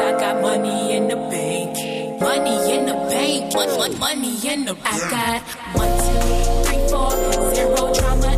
I got money in the bank. Money in the bank. Money, money in the bank. I got one, two, three, four, zero trauma.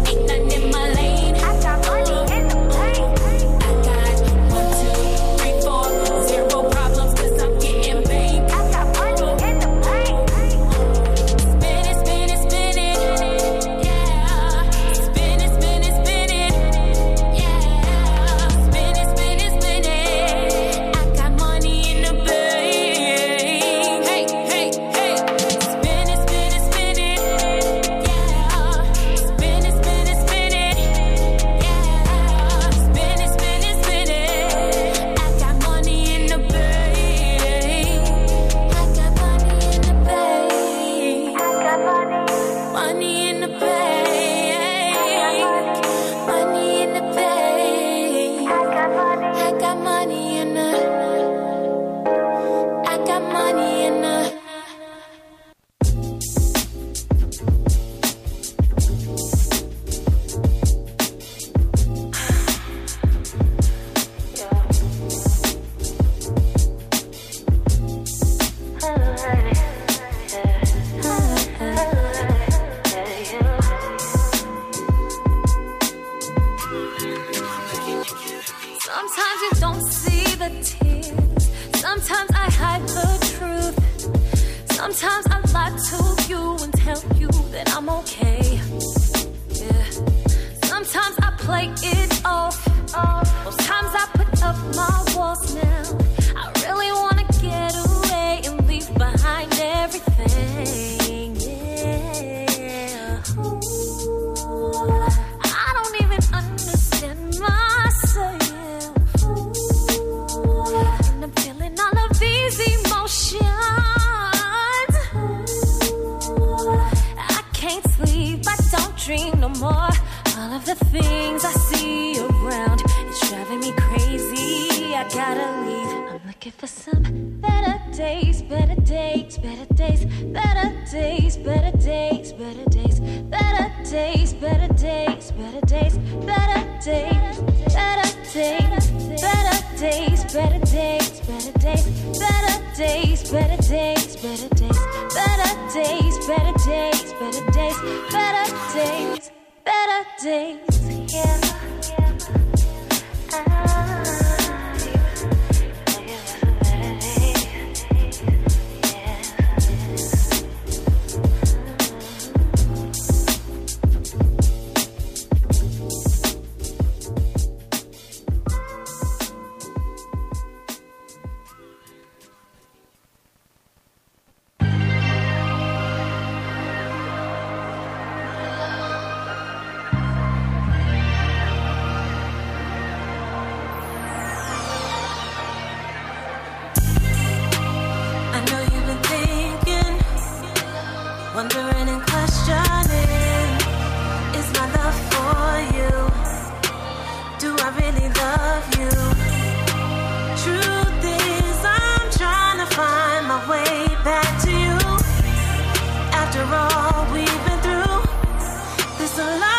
Us.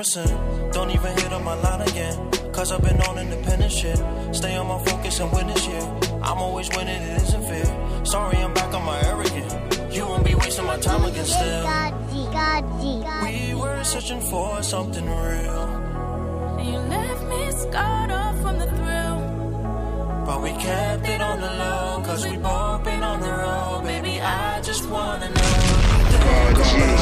Love is. Don't even hit on my line again. Cause I've been on independent shit. Stay on my focus and win this year. I'm always winning, it isn't fair. Sorry, I'm back on my arrogant. You won't be wasting my time again still. We were searching for something real. And you left me scarred off from the thrill. But we kept it on the low. Cause we both been on the road. Baby, I just wanna know. You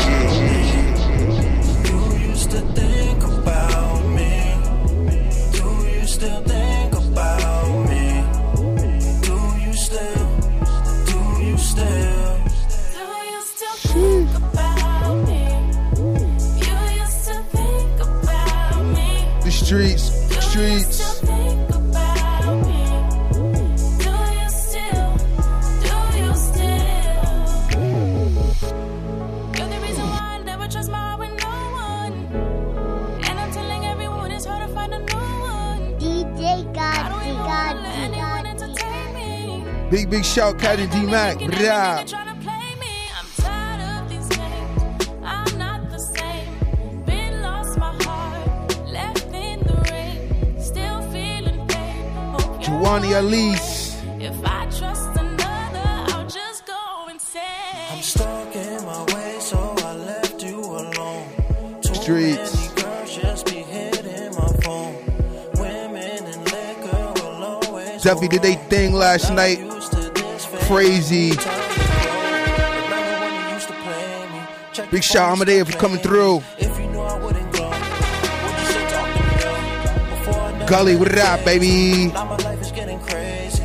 Big, big shout, Captain D Mac. Blah. Juwani Elise. If I trust another, I'll just go insane. I'm stuck in my way, so I left you alone. Too Streets. many girls just be hitting my phone. Women and liquor will always Duffy did they thing last on. night. Check Big shout, Amadeus to for coming through. If Gully, what it up, baby? Crazy.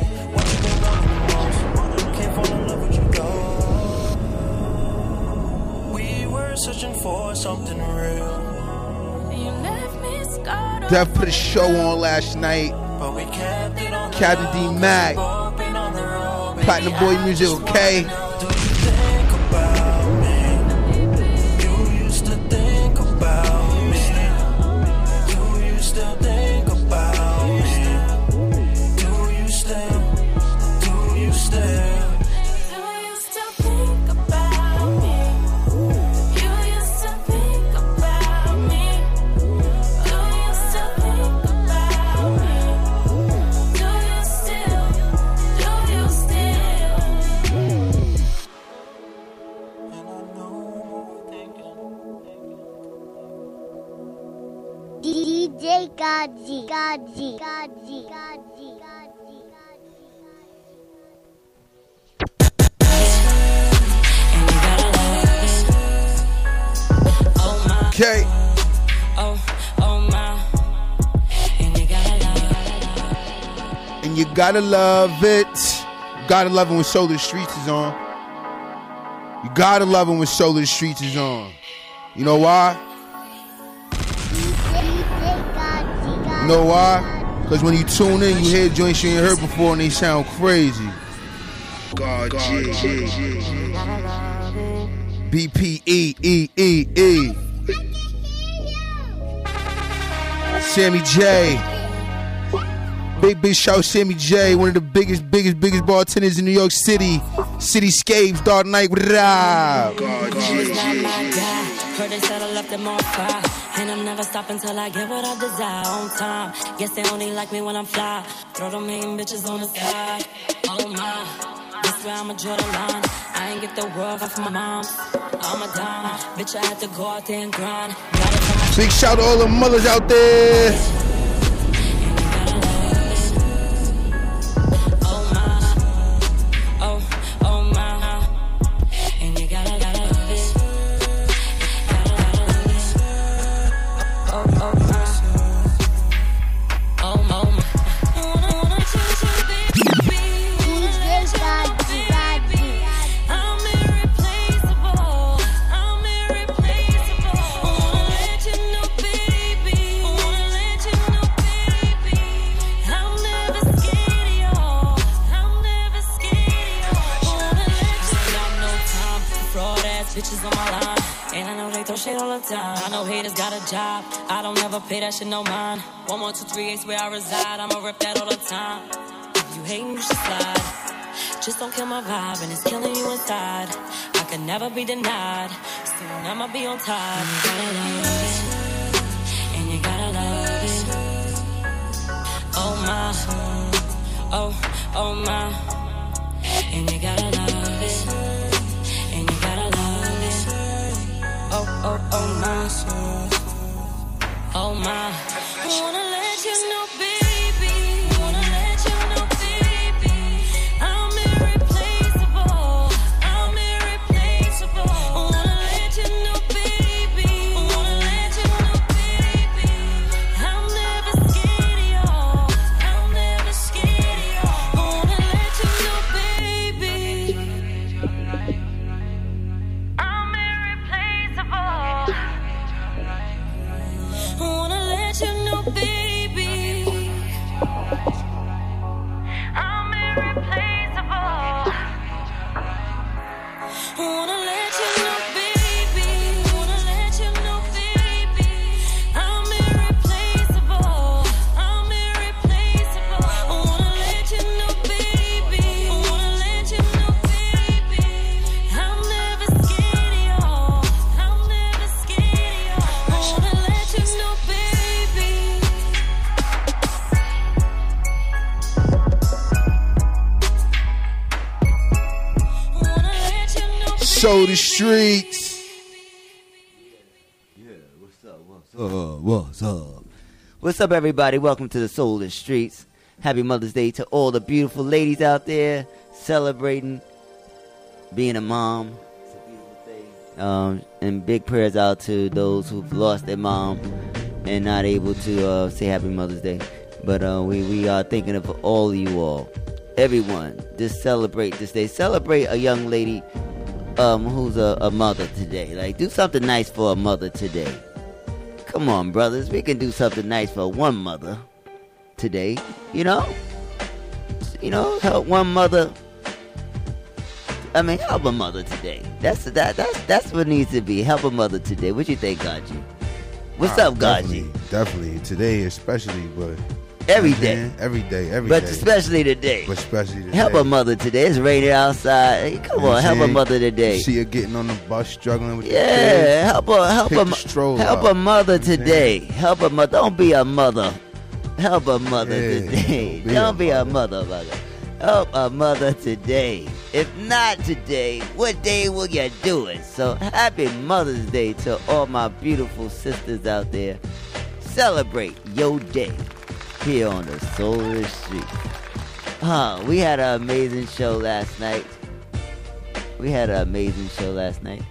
Def put a show on last night. Captain D Mac. Platinum Boy Music, okay? Gotta love it. Gotta love it when Solar Streets is on. You gotta love it when Solar Streets is on. You know why? DJ Godsy, Godsy. You know why? Because when you tune in, you hear joints you ain't heard before and they sound crazy. God, B P E E E E. Sammy J. Big big shout Sammy J, one of the biggest, biggest, biggest bartenders in New York City. Cityscapes, Dark Night, what up? He's not. Heard they said I left him on fire. And I'm never stopping till I get what I desire on time. Guess they only like me when I'm fly. Throw them mean bitches on the side. Oh my. This way I'ma draw the line. I ain't get the world off my mom. I'm a dime. Bitch, I had to go out there and grind. Got it from my Big shout to all the mothers out there. Time. I know haters got a job. I don't ever pay that shit no mind. One, one, two, three, eight's where I reside. I'ma rip that all the time. If you hating, you should slide. Just don't kill my vibe, and it's killing you inside. I can never be denied. Still, I'ma be on top. And you gotta love it. And you gotta love it. Oh my. Oh, oh my. And you gotta love Oh, oh, my. Oh my. Wanna let you know, baby. Know, the streets. What's up? What's up? What's up? What's up, everybody? Welcome to the Soul the Streets. Happy Mother's Day to all the beautiful ladies out there celebrating being a mom. It's a beautiful thing. Um, and big prayers out to those who've lost their mom and not able to uh, say Happy Mother's Day. But uh, we we are thinking of all of you all, everyone. Just celebrate this day. Celebrate a young lady um, who's a, a mother today. Like, do something nice for a mother today. Come on, brothers. We can do something nice for one mother today. You know? You know, help one mother. I mean, help a mother today. That's that. That's that's what needs to be. Help a mother today. What you think, Gaji? What's Ah, up, Gaji? Definitely, definitely. Today, especially, but Every you know what I'm day. every day, every day. But especially today. But especially today. Help a mother today. It's raining outside. Come on, help a mother today. See her getting on the bus, struggling with Yeah, help a help Pick a help up. a mother You know what today. Help a mother. Don't be a mother. Help a mother Yeah, today. don't be Don't a be a mother. mother, mother. Help a mother today. If not today, what day will you do it? So happy Mother's Day to all my beautiful sisters out there. Celebrate your day here on the Solar Street. Huh, we had an amazing show last night. We had an amazing show last night.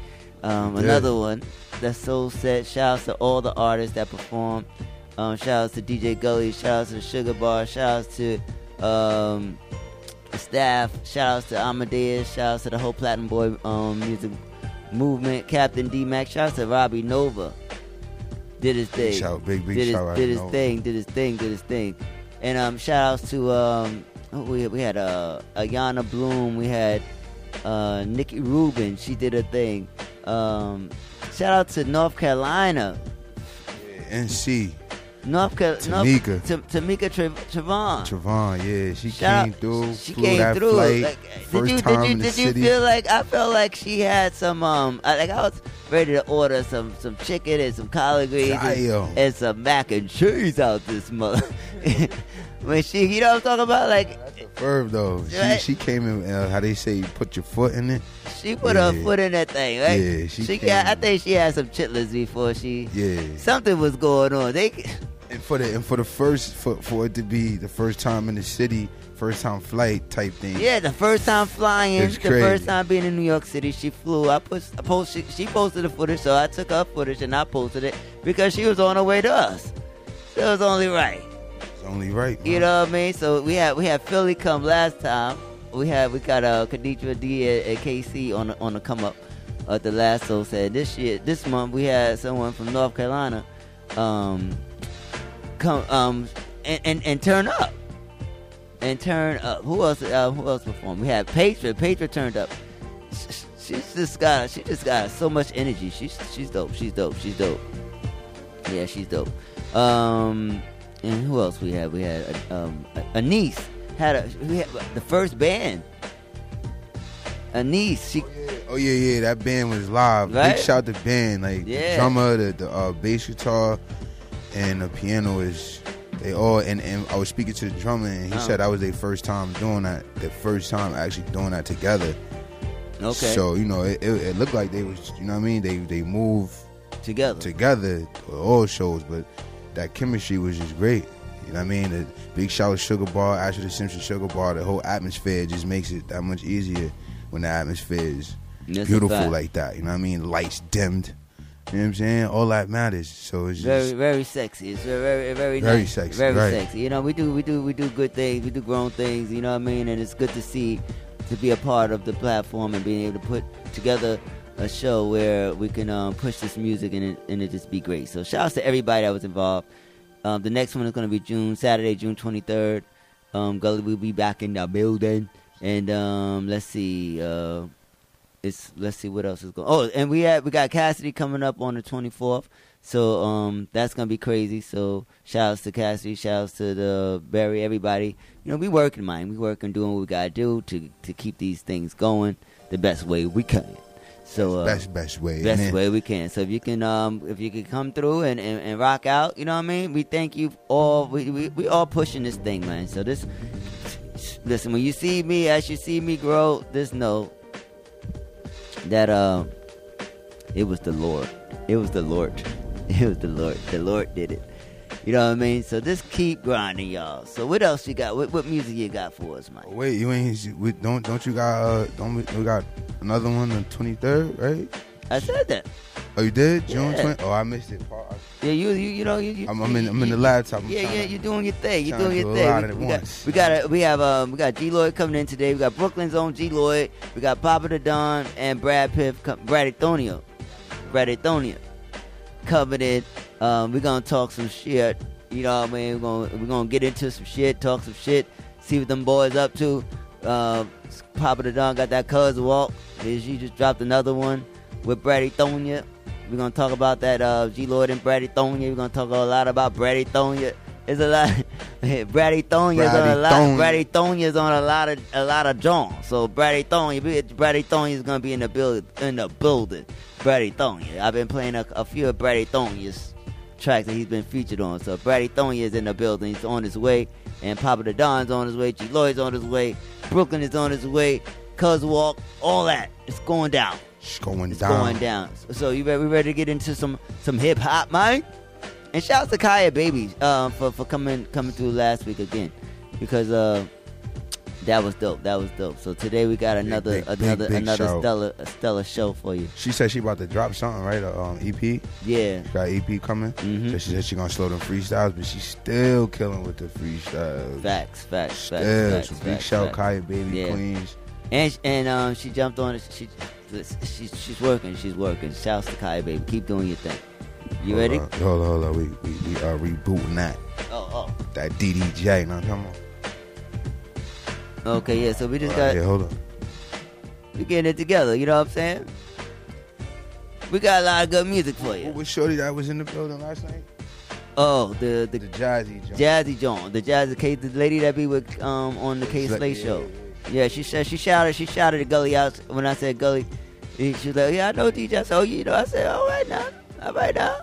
Um, another one. That's so set. Shout outs to all the artists that performed. Um, shout outs to DJ Gully. Shout outs to the Sugar Bar. Shout outs to um, the staff. Shout outs to Amadeus. Shout outs to the whole Platinum Boy um, music movement. Captain D Mac. Shout outs to Robbie Nova. Did his thing. shout, big, big did his, shout Did his thing. Did his thing. Did his thing. And um, shout outs to um, we we had uh, Ayana Bloom. We had uh, Nikki Rubin. She did her thing. Um, shout out to North Carolina. NC, North Carolina. Tamika. Tamika Tra- Trevon. Trevon, yeah, she Shout came through. She flew came that through. Flight, Like, first did you time did you did you feel like I felt like she had some um I, like I was ready to order some some chicken and some collard greens and, and some mac and cheese out this mother. when she you know what I'm talking about like Verb though, Right. she she came in. Uh, how they say, you put your foot in it. she put her foot in that thing right. Yeah, she she got I think she had some chitlins before she Yeah, something was going on. They and for the and for the first for for it to be the first time in the city, first time flight type thing. Yeah, the first time flying, It's the crazy. first time being in New York City, she flew. I put, I posted, she she, posted the footage, so I took her footage and I posted it because she was on her way to us. So it was only right, it's only right. you know what I mean? So we had we had Philly come last time. We had we got uh Khadija D and KC on the, on the come up at the last so said this year this month we had someone from North Carolina um come um and, and, and turn up and turn up. Who else? Uh, who else performed? We had Patriot. Patriot turned up. Sh- she's just got she just got so much energy. She's she's dope. She's dope. She's dope. Yeah, she's dope. Um, and who else we had? We had uh, um a, a niece had a we had the first band. A niece. She Oh yeah, yeah, that band was live. Right? Big shout to Ben, like Yeah. the drummer, the, the uh, bass guitar, and the piano is they all. And, and I was speaking to the drummer, and he Oh. said that was their first time doing that. The first time actually doing that together. okay So you know, it, it, it looked like they was, you know what I mean? They they move together. together all shows, but that chemistry was just great. You know what I mean? The big shout Sugar Bar, Ashford Simpson Sugar Bar, the whole atmosphere just makes it that much easier when the atmosphere is That's beautiful like that. You know what I mean? Lights dimmed. You know what I'm saying? All that matters. So it's very just very sexy. It's very very very, Very nice. sexy, Very right. sexy. You know, we do we do we do good things. We do grown things. You know what I mean? And it's good to see to be a part of the platform and being able to put together a show where we can um, push this music and it, and it just be great. So shout out to everybody that was involved. Um, the next one is going to be June Saturday, June 23rd. Um, Gully will be back in the building, and um, let's see. Uh, it's let's see what else is going. Oh, and we had we got Cassidy coming up on the 24th. So um that's gonna be crazy. So shouts to Cassidy, shouts to the Barry, everybody. You know, we working, man. We working, doing what we gotta do to to keep these things going the best way we can. So uh, best best way. best then- way we can. So if you can, um, if you can come through and, and, and rock out, you know what I mean. We thank you all. We, we we all pushing this thing, man. So this, listen, when you see me, as you see me grow, just know that uh, it was the Lord. It was the Lord. It was the Lord. The Lord did it. You know what I mean? So just keep grinding, y'all. So what else you got? What, what music you got for us, Mike? Wait, you ain't we, don't don't you got uh don't we, we got another one the 23rd, right? I said that. Oh, you did June Yeah. 20? Oh, I missed it. Paul. Yeah, you you you know you. I'm, I'm in I'm in the laptop. I'm Yeah, yeah, to- you're doing your thing. You're doing your do a lot thing. We, we got, we got, we have, um, we got G Lloyd coming in today. We got Brooklyn's own G Lloyd. We got Papa the Don and Brad Piff, Brad Antonio, Brad Antonio coming in. Um, we're gonna talk some shit. You know what I mean? We're gonna we're gonna get into some shit, talk some shit, see what them boys up to. Um, Papa the Don got that cuz walk. She just dropped another one with Brady Thonia. We're gonna talk about that uh, G Lloyd and Brady Thonia. We're gonna talk a lot about Brady Thonia. It's a lot. Brady Thonia's on a lot. Brady Thonia's on a lot of a lot of John. So Brady Thonia, Brady Thonia's gonna be in the build in the building. Brady Thonia. I've been playing a, a few of Brady Thonia's tracks that he's been featured on. So Brady Thonia is in the building. He's on his way, and Papa the Don's on his way. G Lloyd's on his way. Brooklyn is on his way. Cuz Walk, all that. It's going down. It's going It's down. going down. So you ready, we ready to get into some some hip hop, man? And shout out to Kaya Baby um, for for coming coming through last week again, because uh, that was dope. That was dope. So today we got another big, big, another big another show. stellar a stellar show for you. She said she about to drop something, right? A um, EP. Yeah, Got EP coming. Mhm. So she said she gonna slow them freestyles, but she's still killing with the freestyles. facts, facts, facts. Still, facts, so big facts, shout facts. Kaya Baby Yeah. Queens. And and um, she jumped on it. She she's she's working. She's working. Shouts to Kaya Baby. Keep doing your thing. You ready? Hold on, hold on, hold on. We we, we are rebooting that Oh oh. that DDJ. Now come on. Okay, yeah. So we just got yeah, hold on. we getting it together. You know what I'm saying? We got a lot of good music for What you. was Shorty that was in the building last night? Oh, the the The Jazzy joint. Jazzy John, the Jazzy K, the lady that be with um on the K yeah, show. yeah, she said she shouted she shouted the Gully out when I said Gully. She was like, yeah, I know DJ. I said, you know. I said, all right now, all right now.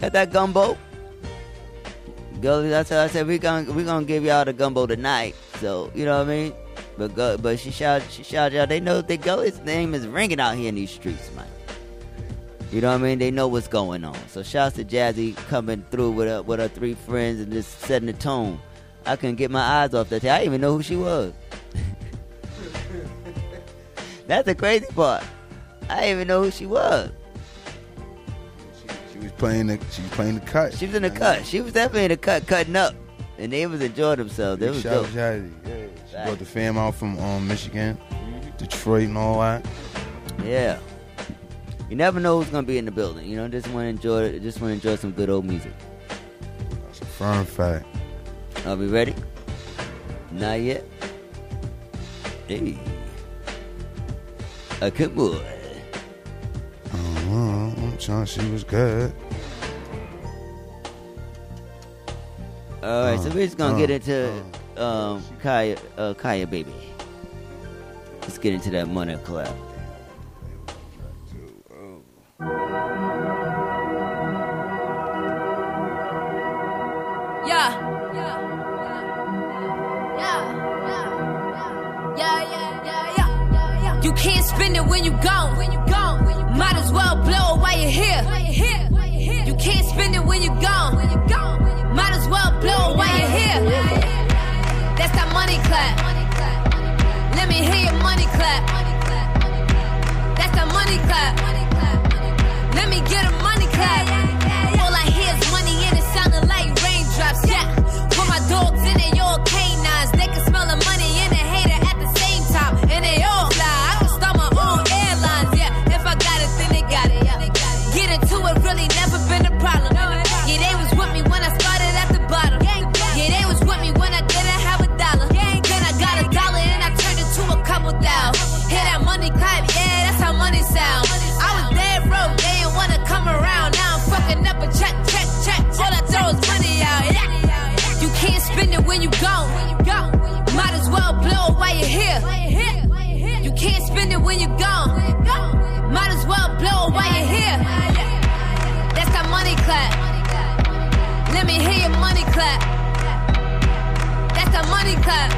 Got that gumbo. Gully, I said, I said we gonna we gonna give y'all the gumbo tonight. So you know what I mean. But Gu- but she shouted she shouted y'all. They know that Gully's name is ringing out here in these streets, man. You know what I mean? They know what's going on. So shouts to Jazzy coming through with her, with her three friends and just setting the tone. I couldn't get my eyes off that. I didn't even know who she was. That's the crazy part. I didn't even know who she was. She, she was playing the she was playing the cut. She was in the cut. She was definitely in the cut, cutting up, and they was enjoying themselves. They was dope. Yeah. She Right. brought the fam out from um, Michigan, Detroit, and all that. Yeah. You never know who's gonna be in the building. You know, just want to enjoy. Just want to enjoy some good old music. That's a firm fact. Are we ready? Not yet. Hey. A good boy. Uh, I'm trying to good. All right, so we're just gonna uh, get into um, Kaya, uh, Kaya baby. Let's get into that money clap. Yeah. Yeah. Yeah. Yeah. Yeah. Yeah. You can't spend it when you gone. When you gone. Might as well blow it while you're here. You can't spend it when you gone. Might as well blow it while you're here. That's that money clap. Let me hear your money clap. That's that money clap. Let me get a money clap. All I hear is money and it sounding like raindrops. Yeah. For my dogs and they all when you gone. Might as well blow while you're here. You can't spend it when you're gone. Might as well blow while you're here. That's that money clap. Let me hear your money clap. That's that money clap.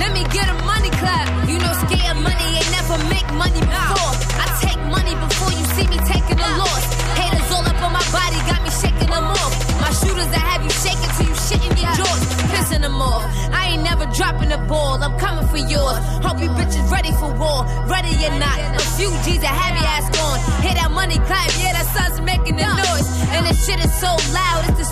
Let me get a money clap. You know, scared money ain't never make money before. I take money before you see me taking a loss. Haters all up on my body, got me shaking them off. My shooters that have you shaking them off. I ain't never dropping the ball, I'm coming for yours. Hope you bitches ready for war, ready or not. A few G's a heavy ass gone. Hear that money clap, yeah, that sun's making the noise. And this shit is so loud, it's the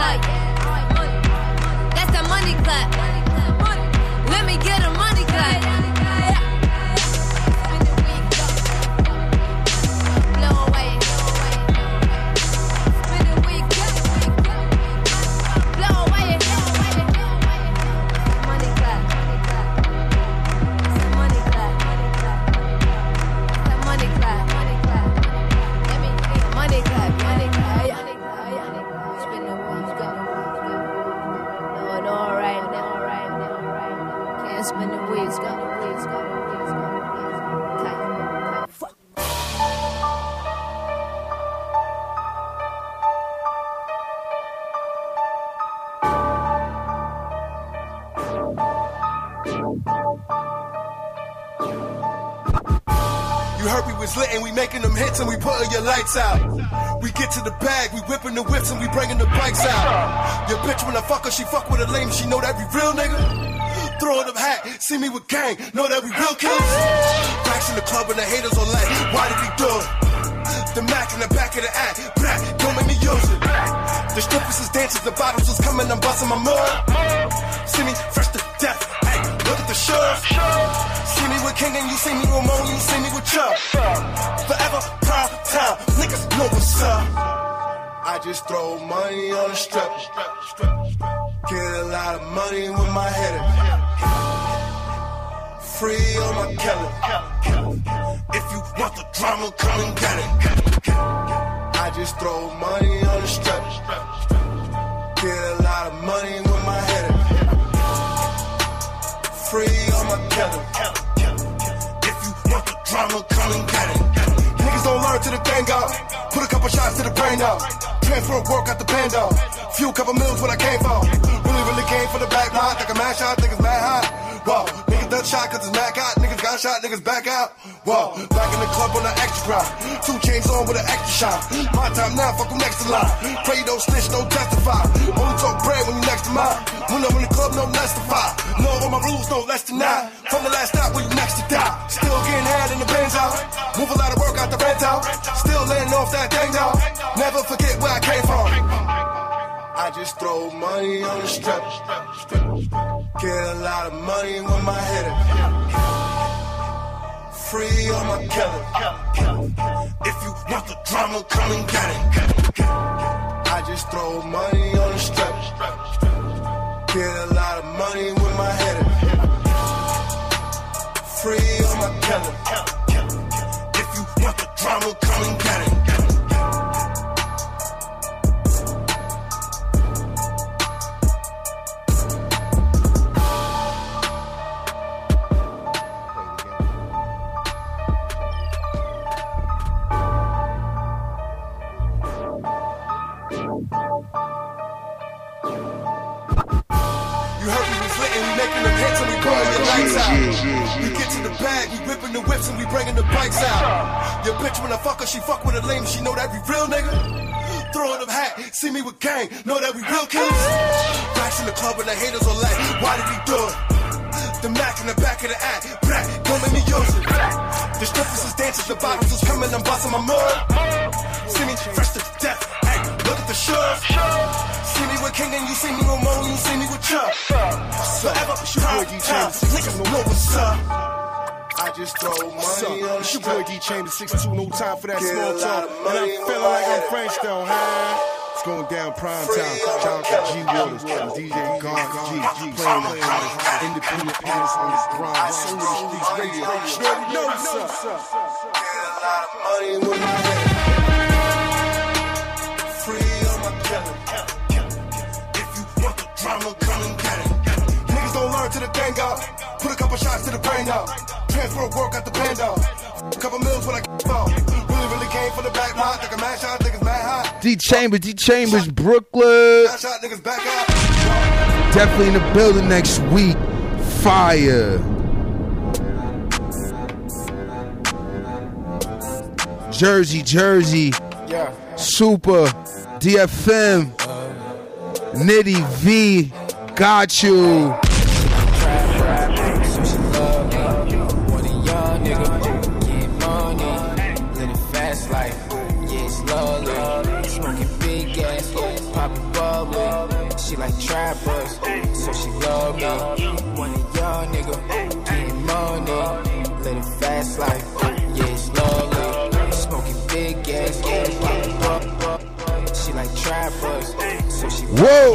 fuck. The whips and we bringing the bikes out. Your bitch when I fuck her, she fuck with a lame, she know that we real nigga. Throw up hat, see me with gang, know that we real killers. Racks in the club and the haters on like, why did we do it? The Mac in the back of the act, black, don't make me use it. The strippers is dancing, the bottles is coming, I'm busting my mud. See me fresh to death, hey, look at the shirt. See me with King and you see me with Mo, you see me with Chuck. Forever prime time, niggas know what's up. I just throw money on the strip. Get a lot of money with my head. Free on my Kelly. If you want the drama, come and get it. I just throw money on the strip. Get a lot of money with my head. Free on my Kelly. If you want the drama, come and get it. Niggas don't learn to the gang out. Put a couple shots to the brain out. Transfer work out the band out. Few couple mils when I came out. Really, really came for the back line. Think I'm mad shot, think it's mad hot. Whoa, niggas done shot cause it's Mac out. Niggas got shot, niggas back out. Whoa, back in the club on the extra grind. Two chains on with an extra shot. My time now, fuck fuck 'em next to line. Pray don't snitch, don't testify. Only talk bread when you next to mine. When I'm in the club, no less than five. No, all my rules, no less than nine. From the last stop where you next to die. Still getting head in the Benz out. Move a lot of work out the rent out. Still laying off that thing out. Never forget where I came from. I just throw money on the strip. Get a lot of money with my hitter. Free on my killer. If you want the drama, come and get it. I just throw money on the strip. Get a lot of money with my hitter. Free on my killer. If you want the drama, come and get it. Bitch when I fuck her, she fuck with a lame, she know that we real nigga. Throwing up hat, see me with gang, know that we real killers. Racks in the club and the haters are like, why did he do it? The Mac in the back of the act, black, don't make me use it. The strippers is dancing, the bottles is coming, I'm busting my mud. See me fresh to death, hey, look at the shoves. See me with King and you see me with Mo, you see me with Chuck. Forever, prime time, niggas know what's up. Just throw money on the It's your boy D Chambers 62, no time for that small talk. And I'm feeling like I'm French though, huh? It's going down prime time. Shout out to G Waters DJ God G, G playing the hottest independent artists on this grind. So many streets radio. You already know what's up. money with my head. Free on my killer. If you want the drama, come and get it. Niggas don't learn to the thing out. Put a couple shots to the brain out. Transfer work out the band out. Couple mils when I fall. Really, really came from the back lot. Like a mad shot, niggas mad hot. D Chambers, D Chambers, Brooklyn. Mad shot, niggas back out. Definitely in the building next week. Fire. Jersey, Jersey, Yeah. Super, DFM, Nitty V, got you. Like trappers, so she love me. Want a young nigga, get money, live a fast life. Yeah, slowly. Smoking big gas, popping. She like trappers, so she Whoa.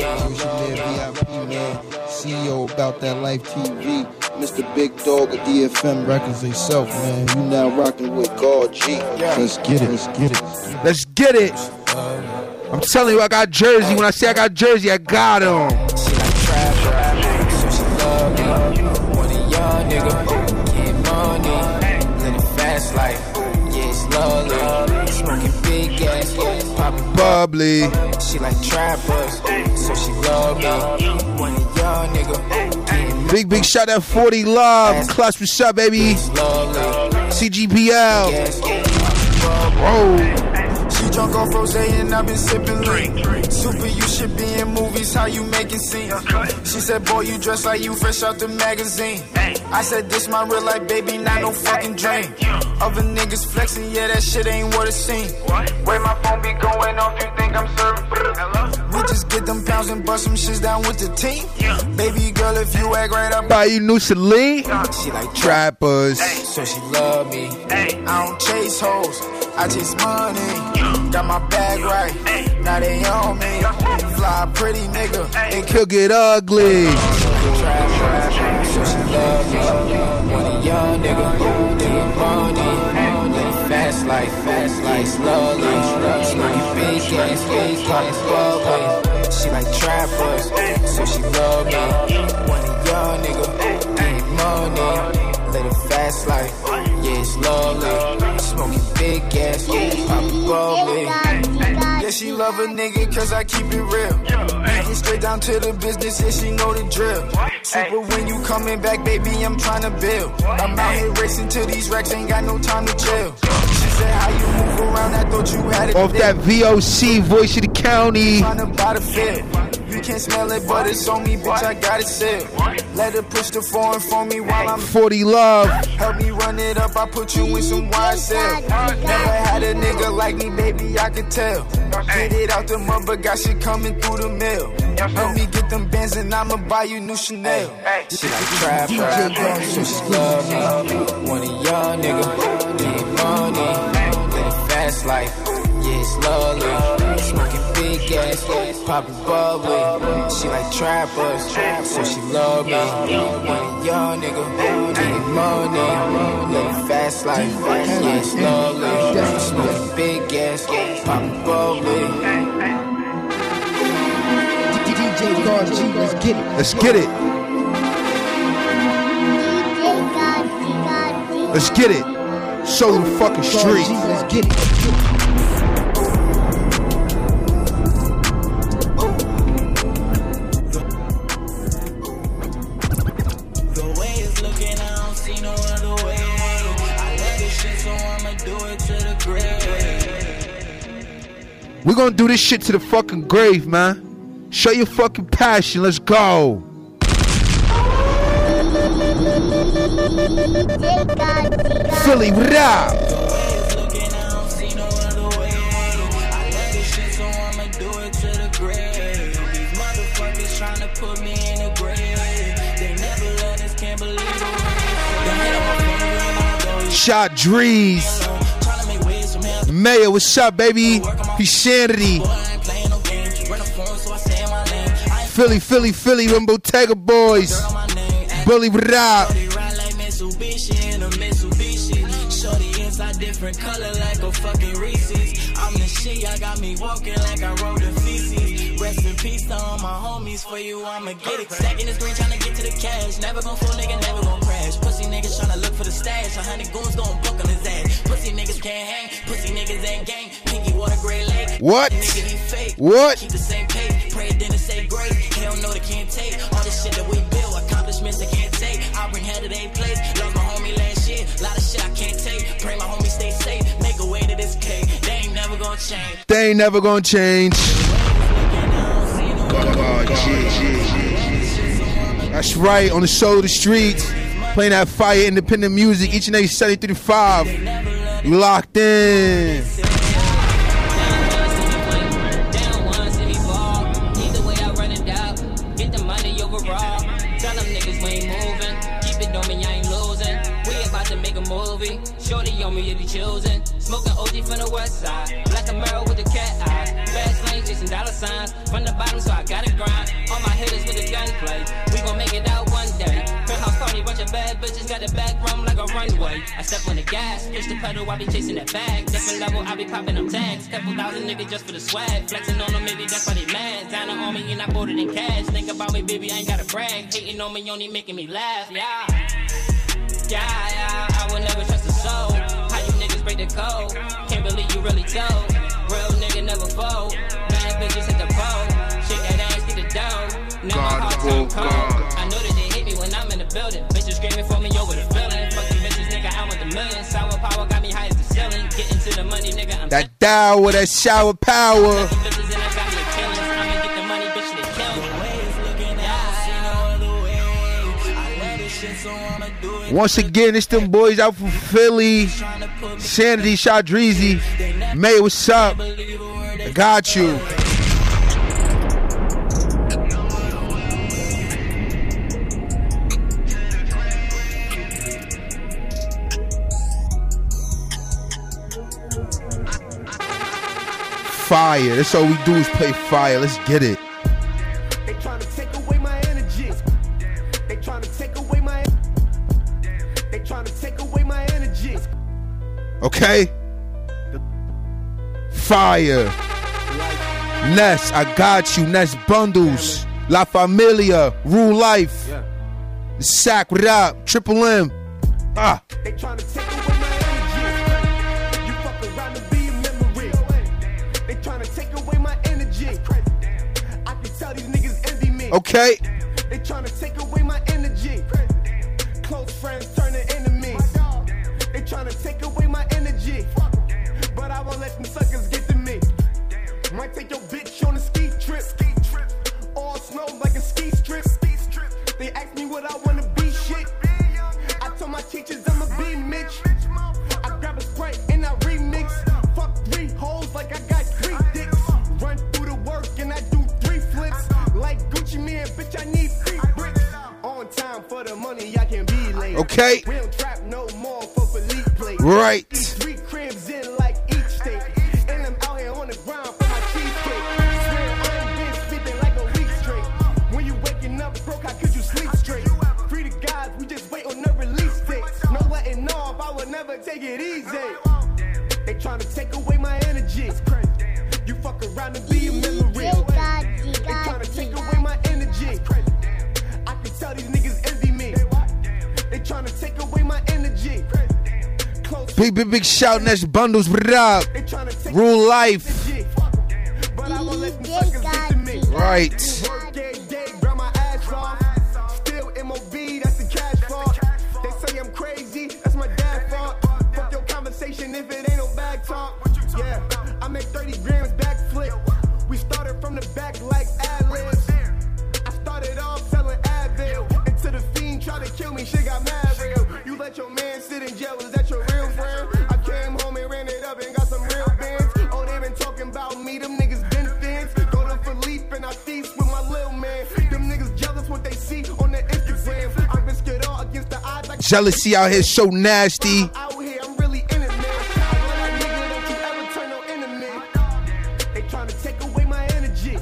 VIP man, CEO about that life TV, Mr. Big Dog of DFM Records himself, man. You now rocking with God G. Let's get it. Let's get it. Let's get it. I'm telling you, I got Jersey. When I say I got Jersey, I got him. Bubbly. She like trappers, so she love me. A young nigga, Big, big shout out 40 Love. Clutch, what's up, baby? CGPL. Whoa. Oh. She drunk off rose and I've been sipping lean. Super, you should be in movies, how you making scenes. She said, boy, you dress like you fresh out the magazine. I said, this my real life, baby, not no fucking dream. Other niggas flexing, yeah, that shit ain't what it seems. Where my phone be going off, you think I'm serving? We just get them pounds and bust some shits down with the team. Baby girl, if you act right, I'll Buy you new Celine. She like Trappers. so she love me. I don't chase hoes, I chase money. Got my bag right, now they on me. Fly pretty nigga, they Could get ugly. Fast life, fast life, slowly. Smoking big gas, big gas, bubbly. She like trappers, so she love me. Want a young nigga, get money, live a fast life. Yeah, slowly. Smoking big gas, popping bubbly. Yeah, she love a nigga cause I keep it real. Getting straight down to the business, yeah, she know the drill. Super when you coming back, baby, I'm trying to build. I'm out here racing to these racks, ain't got no time to chill. She said, How you move around? I thought you had it. Off that VOC, voice of the county. Trying to buy the field. You can't smell it, but it's on me, bitch. I got it sealed. Let her push the foreign for me while I'm 40 love. Help me run it up, I put you in some YSL. Never had a nigga like me, baby, I could tell. Get it out the mud, but got shit coming through the mail. Help me get them bands and I'ma buy you new Chanel. She like trap, rap, so she love me. Want a young nigga, need money, live fast life. Yeah, it's lovely. Smoking big gas, popping bubbly. She like trappers, traps. so she love me. Want young nigga, need money, live a fast life. Yeah, it's lovely. Smoking big gas, popping bubbly. DJ God G, let's get it. Let's get it. Let's get it. Show the fucking street. Let's get it. We're gonna do this shit to the fucking grave, man. Show your fucking passion. Let's go. Philly, what up? Shot Drees. Mayor, what's up, baby? A. I ain't Philly, Philly, Philly, them Bottega boys. Bully, what a different color like a fucking Reese's. I'm the shit, got me walking like I rode the feces. Rest in peace to all my homies. For you, I'ma get it. Stacking green, tryna get to the cash. Never fool, nigga, never crash. Pussy niggas tryna look for the stash. A hundred goons book on his ass. Pussy niggas can't hang. Pussy niggas ain't gang. Pinky water, gray lake. What? Nigga, he fake. What? Keep the same pace. Pray it didn't say great. He don't know they can't take. All this shit that we build, accomplishments they can't take. I bring head to their place. Lost my homie last year. Lot of shit I can't take. Pray my homie stay safe. Make a way to this cake. They ain't never gonna change. They ain't never gonna change. That's right, on the show of the streets. Playing that fire independent music each and every Sunday through the five. Locked in. Shorty on me. Smoking OG from the west side. Black with the cat. Fast lane chasing dollar signs. From the bottom, so I gotta grind. All my hitters with the gunplay. Bitches got the back rum like a runway. I step on the gas, push the pedal, I be chasing that bag. Different level, I be popping them tags. Couple thousand niggas just for the swag. Flexing on them, maybe that's why they mad. Down on me and I bought it in cash. Think about me, baby, I ain't gotta brag. Hating on me, only making me laugh. Yeah. Yeah, yeah, I will never trust a soul. How you niggas break the code? Can't believe you really told. Real nigga never fold. Bad bitches hit the pole. Shake that ass, get the dough. Now my heart oh turn cold. Building. Bitches screaming for me over the feeling. Fuck you bitches, nigga, I want the millions. Sour power got me high as the ceiling. Getting to the money, nigga, I'm That dial with that shower power. bitches and I got me a killings. I'ma get the money, bitch, they kill me. Once again, it's them boys out from Philly. Sanity, Shot Dreezy. May, what's up? I got you. Fire. That's all we do is play fire. Let's get it. They trying to take away my energy. They trying to take away my. They trying to take away my energy. Okay? Fire. Ness, I got you. Ness Bundles. La Familia. Rule Life. Sack, what up? Triple M. Ah. They trying to take away my energy. You fuck around and be a memory. They trying to take away Okay. They tryna take away my energy. Close friends turn to enemies. They tryna take away my energy. But I won't let them suckers get to me. Might take your bitch on a ski trip. All snow like a ski strip. They ask me what I wanna be shit. I told my teachers be Mitch. Gucci bitch, I need three bricks. On time for the money, I can be late. Okay. We don't trap no more for Philippe plate. Right. Three cribs in like each state. And I'm out here on the ground for my cheesecake. Swear I ain't been sleeping like a week straight. When you waking up broke, how could you sleep straight? Free the guys, we just wait on the release date. No letting off, I would never take it easy. They tryna take away my energy. You fuck around and be a memory. They tryna take away my energy. Close Big, big, big shout. Ness Bundles. What up? Rule life. but I won't let them suckers get to me. Right. Work every day, grind my ass off. Still MOB, that's the cash fault. They say I'm crazy, that's my dad fault. Fuck your conversation if it ain't no bag talk. Yeah, I make 30 grams backflip. We started from the back like ad sit is that your real friend? I came home and ran it up and got some real bands. Oh, they been talking about me, them niggas been fans. Go to Philippe and I feast with my little man. Them niggas jealous what they see on the Instagram. I risk it all against the odds. I Jealousy out here so nasty. out here, I'm really in it, man. I love that nigga, don't you ever turn no enemy. They tryna take away my energy.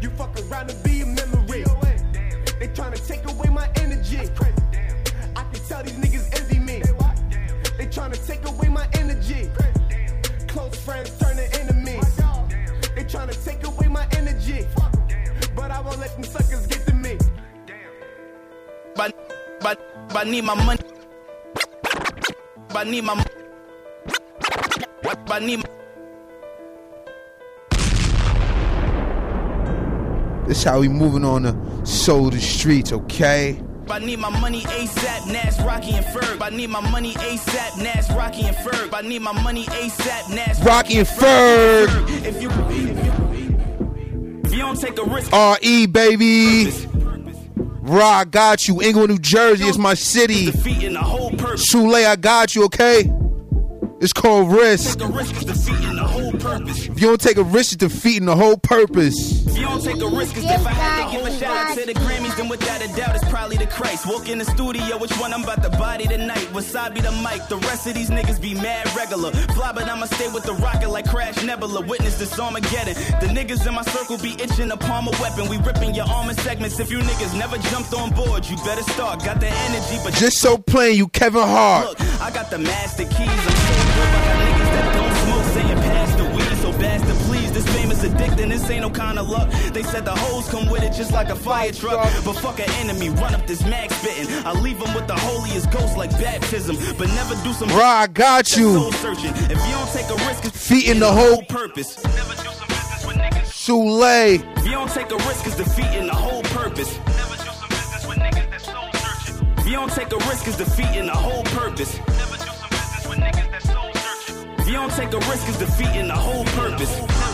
You fuck around and be a memory. They tryna take away my energy. I can tell these niggas envy me. They tryna take away my energy. Close friends turn to enemies. They tryna take away my energy. But I won't let them suckers get to me. But, but, but I need my money. But I need my. But I need my. This how we moving on the soul the streets, okay? I need my money ASAP, Nas, Rocky, and Ferg. I need my money ASAP, Nas, Rocky, and Ferg. I need my money ASAP, Nas, Rocky and Ferg. If you, if you, if you don't take a risk, R.E. E, baby. Raw, I got you. Englewood, New Jersey is my city. defeating the whole purpose. Sule, I got you, okay? It's called risk. Purpose. If you don't take a risk, it's defeating the whole purpose. If you don't take a risk, it's if I had to give a oh, shout out to the Grammys, then without a doubt, it's probably the Christ. Walk in the studio, which one I'm about to body tonight? Wasabi the mic, the rest of these niggas be mad regular. Fly, but I'ma stay with the rocket like Crash Nebula. Witness this Armageddon. The niggas in my circle be itching to palm a weapon. We ripping your armor segments. If you niggas never jumped on board, you better start. Got the energy, but Just so plain, you Kevin Hart. Look, I got the master keys. I'm so good, but I got niggas that don't smoke saying pass the weed. So bastard, please. This fame is addicting. This ain't no kind of luck. They said the hoes come with it just like a fire truck. But fuck an enemy, run up this mag spitting. I leave them with the holiest ghost like baptism. But never do some Raw, I got you. soul searching. If you don't take a risk, it's Feet in the whole purpose. Never do some business with niggas. Sule. If you don't take a risk, it's defeating the whole purpose. Never do some business with niggas that soul searching. If you don't take a risk, it's defeating the whole purpose. Never If you don't take a risk, it's defeating the whole purpose.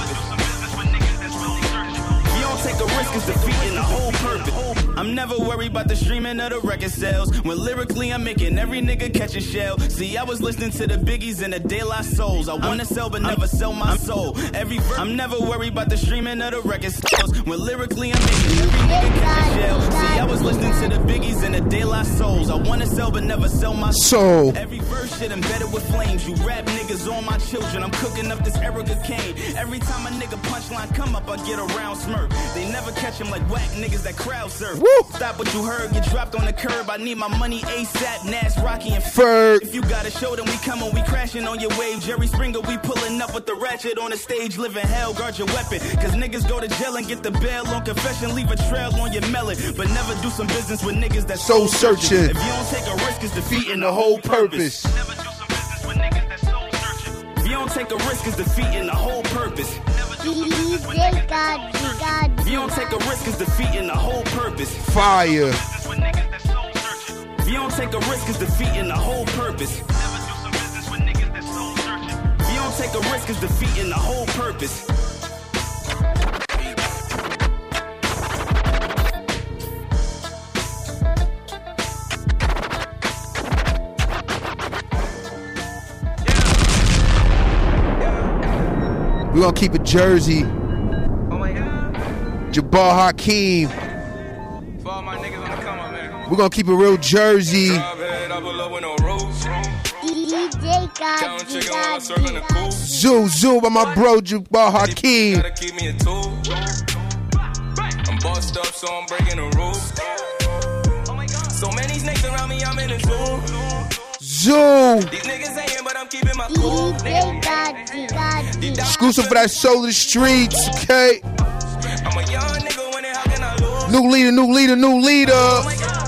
Take a risk, it's defeating the whole purpose. I'm never worried about the streaming of the record sales. When lyrically I'm making every nigga catch a shell. See, I was listening to the biggies and the De La Souls. I wanna sell but never sell my soul. Every ver- I'm never worried about the streaming of the record sales. When lyrically I'm making every nigga catch a shell. See, I was listening to the biggies and the De La Souls. I wanna sell but never sell my Soul. Every verse shit embedded with flames. You rap niggas on my children. I'm cooking up this Erica Kane. Every time a nigga punchline come up, I get a round smirk. They never catch him like whack niggas that crowd surf. Stop what you heard, get dropped on the curb. I need my money ASAP, Nas, Rocky, and Ferg. If you got a show, then we coming, we crashing on your wave. Jerry Springer, we pulling up with the ratchet on the stage, living hell, guard your weapon. Cause niggas go to jail and get the bail on confession, leave a trail on your melon. But never do some business with niggas that Soul searching. If you don't take a risk, it's defeating the whole purpose. You don't take a risk, it's defeating the whole purpose. Never do some business with niggas that soul searching. If you don't take a risk, it's defeating the whole purpose. Fire. If you don't take a risk, it's defeating the whole purpose. If you don't take a risk, it's defeating the whole purpose. We're gonna keep it Jersey. Oh Jabbar Hakeem. For all my niggas on the come up, man. We're gonna keep it real Jersey. Head, I pull up with no rules. DJ Counting God, chicken while I'm serving the cool. Zoo Zoo by my bro Jabbar Hakeem. Gotta keep me a tool. I'm bossed up, so I'm breaking the rules. Oh so many snakes around me, I'm in a zoo. Zoo. Niggas hating, but I'm keeping my cool. DJ God, God, Exclusive for that soul of the streets, okay? I'm a young nigga when it, how can I lose? New leader, new leader, new leader. Oh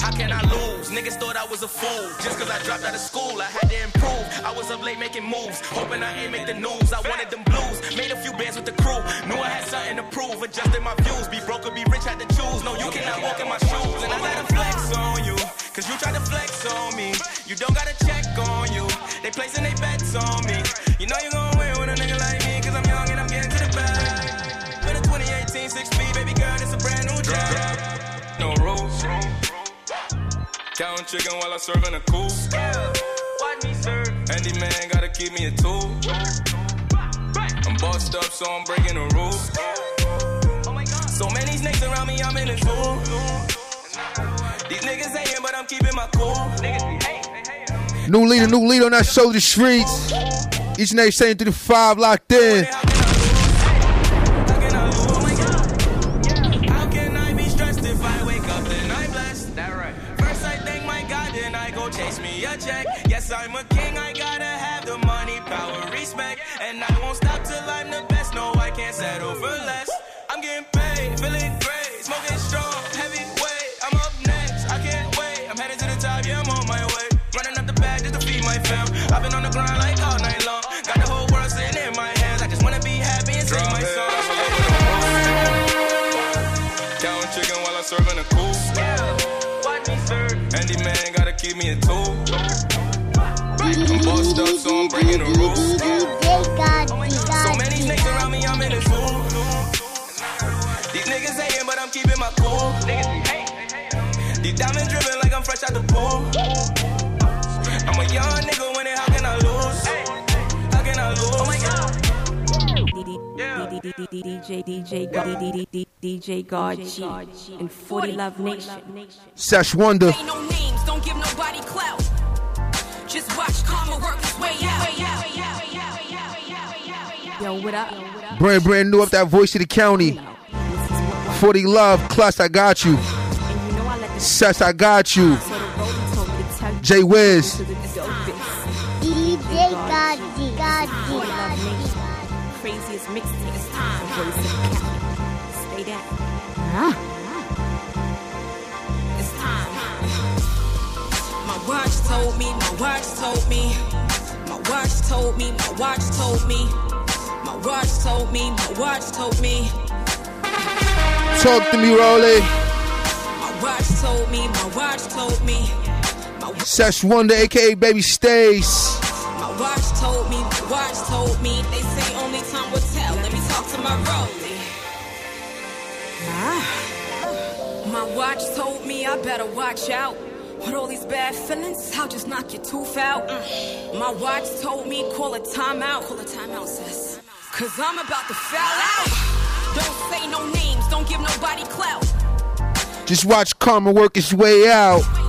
how can I lose? Niggas thought I was a fool. Just cause I dropped out of school, I had to improve. I was up late making moves, hoping I ain't make the news. I wanted them blues, made a few bands with the crew. Knew I had something to prove, adjusted my views. Be broke or be rich, had to choose. No, you cannot walk in my shoes. And I gotta flex on you, cause you try to flex on me. You don't gotta check on you. They placing they bets on me. You know you gon' win with a nigga like me, cause I'm young and I'm getting to the bag. With a 2018 6 speed, baby girl, it's a brand new job. No rules. Counting chicken while I serving a cool. Watch me serve. Andy man gotta keep me a tool. I'm bossed up, so I'm breaking the rules. Oh so many snakes around me, I'm in a zoo. These niggas but I'm keeping my cool. New leader, new leader on that the streets. Each and every saying through the five locked in. I've been on the grind like all night long. Got the whole world sitting in my hands. I just wanna be happy and sing my song. Counting chicken while I'm serving a cool. Watch me serve. Andy man gotta keep me a tool. I'm bossed up, so I'm breaking the rules. So many snakes around me, I'm in a zoo. These niggas hating, but I'm keeping my cool. Niggas be hating. These diamonds dripping like I'm fresh out the pool. I'm a young nigga DJ DJ DJ DJ God G and 40 Love Nation. Sesh Wonder. Ain't no names, don't give nobody clout. Just watch karma work its way out. Yo, what up? Brand brand new up that voice of the county. 40 love, Clutch, I got you. Sesh, I got you. J Wiz. It's time. My watch told me, my watch told me. My watch told me, my watch told me. My watch told me, my watch told me. Talk to me, Rolly. My watch told me, my watch told me. Sesh Wonder, aka Baby Stace. My watch told me, my watch told me. They say only time will tell. Let me talk to my Rolly. My watch told me I better watch out. With all these bad feelings, I'll just knock your tooth out. Mm. My watch told me call a timeout. Call a timeout, sis. Cause I'm about to foul out. Don't say no names, don't give nobody clout. Just watch karma work its way out.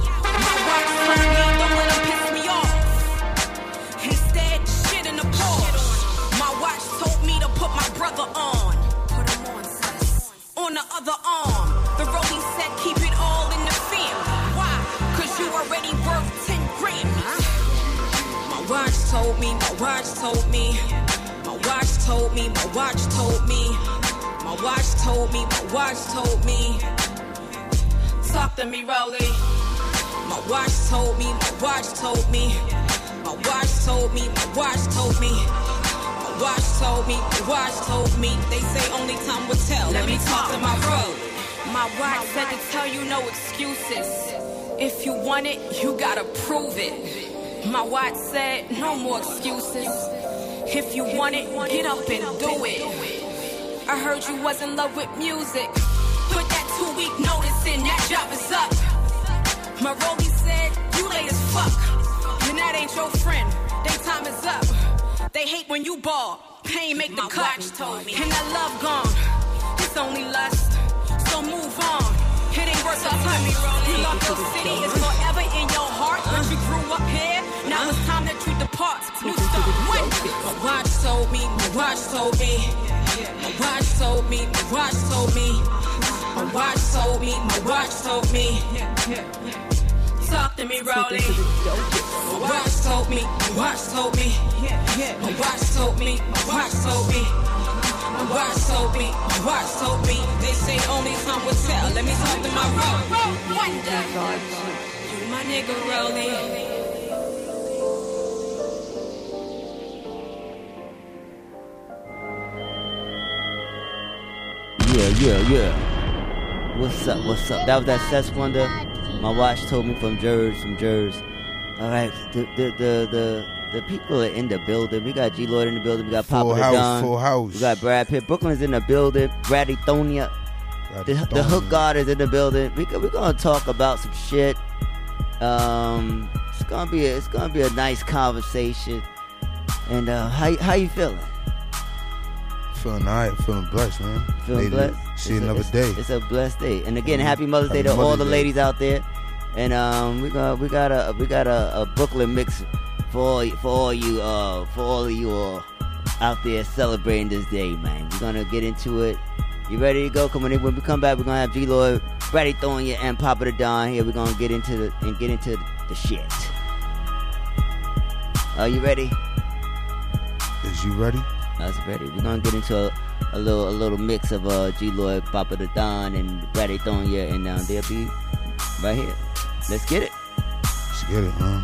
Me, my watch told me. My watch told me, my watch told me. Talk to me, Rolly. My watch told me, my watch told me. My watch told me, my watch told me. My watch told me, my watch told me. They say only time will tell. Let me talk to my My watch said to tell you no excuses. If you want it, you gotta prove it. My watch said no more excuses. If you want it, get up and do it. I heard you was in love with music. Put that two week notice in, that job is up. My rollie said, you late as fuck. And that ain't your friend, they time is up. They hate when you ball, pain make the cut. And that love gone, it's only lust. So move on, it ain't worth the touch. You love your city, it's forever in your heart. But you grew up here, now it's time that you depart. New start, when? My watch told me, my watch told me. My watch told me, my watch told me. My watch told me, my watch told me. Talk to me, Rolly. My watch told me, my watch told me. My watch told me, my watch told me. My watch told me, my watch told me. They say only time will tell. Let me talk to my road. Wonder. You my nigga, Rolly. Yeah, yeah, yeah. What's up? What's up? That was that Sesh Wonder. My watch told me from Jers, from Jers. All right, the the the the, the people are in the building. We got G Lloyd in the building. We got Papa Full house, Don. full house. We got Brad Pitt. Brooklyn's in the building. Bradley Thonia. The, the Hook God is in the building. We we're gonna talk about some shit. Um, it's gonna be a, it's gonna be a nice conversation. And uh, how how you feeling? Feeling alright, feeling blessed, man. Feeling blessed. See It's a- another it's- day. It's a blessed day. And again, Mhm. happy Mother's Day Happy to all Mother's the Day. ladies out there. And um, we got we got a we got a, a Brooklyn mix for all, for all you uh for all of you all out there celebrating this day, man. We're gonna get into it. You ready to go? Come on in. When we come back, we're gonna have G Lloyd, Brady you, and Papa the Don here. We're gonna get into the and get into the shit. Are you ready? Is you ready? That's ready. We're gonna get into a, a little a little mix of uh, G Lloyd, Papa the Don, and Brady Thonia, and uh, they'll be right here. Let's get it. Let's get it, man.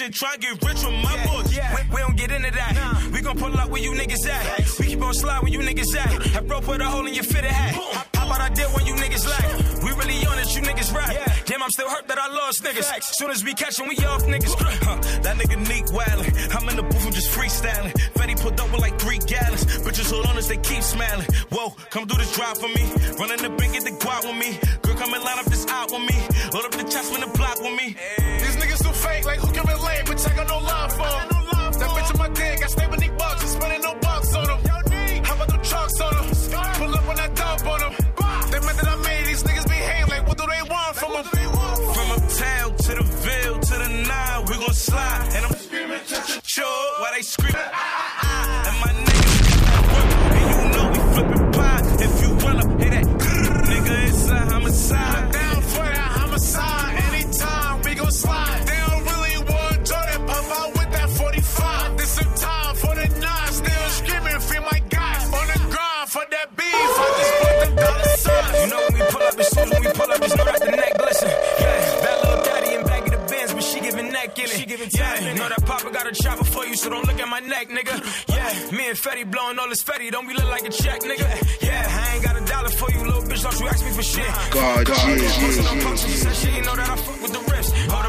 on try to get rich with my boys. We, we don't get into that. We gon' pull up where you niggas at. We keep on slide where you niggas at. Have bro put a hole in your fitted hat. How about I did when you niggas lack? We really on it, you niggas rap. Damn, I'm still hurt that I lost niggas. Soon as we catch we off niggas. Huh, that nigga Neek wildin'. I'm in the booth, I'm just freestyling. Fetty put up with like three gallons. Bitches hold on as they keep smiling. Whoa, come do this drive for me. Run in the bank, get the guap with me. Girl, come and line up this out with me. Load up the chest when the block with me. These niggas so fake, like who can relate? Bitch, I got no love for 'em. That bitch on my dick, I stay with Nick Bucks, and spending no bucks on them. How about them trucks on them? Pull up when I dump on them. They want from them? town to the Ville to the nine, we gon' slide. And I'm screaming, sure, while they screaming, ah, ah, ah. And my niggas and you know we flipping pie. If you up, hit that, nigga, it's a homicide. Down for that homicide, anytime we gon' slide. They don't really want out with that 45. This time for the nine, still screaming, my. On the grind for that beef, I just put them dollar signs. You know when we pull up, as soon as we pull up, just know she giving neck in it. She giving yeah, you know that papa got a chopper for you, so don't look at my neck, nigga. Yeah, me and Fetty blowing all this Fetty, don't be look like a check, nigga. Yeah, I ain't got a dollar for you, little bitch, don't you ask me for shit. God, God, yeah, yeah, yeah, no yeah, punches, yeah. said she know that I fuck with the wrist. Hold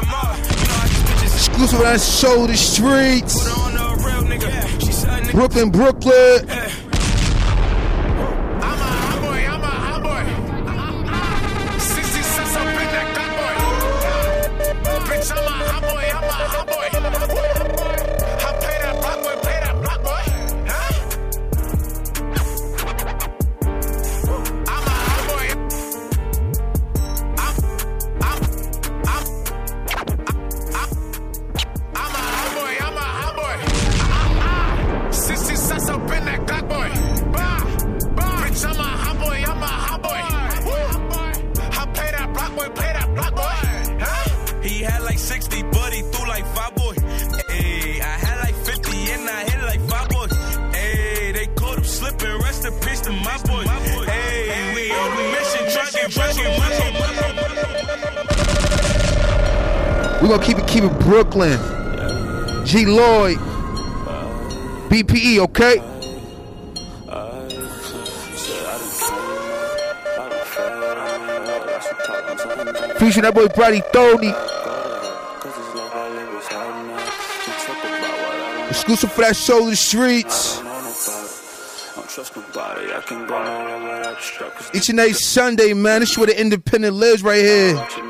gonna keep it keep it Brooklyn. G Lloyd. BPE, okay? Featuring that boy Brady Tony. Exclusive for that show the streets. Each and every Sunday, man. This is where the independent lives right here.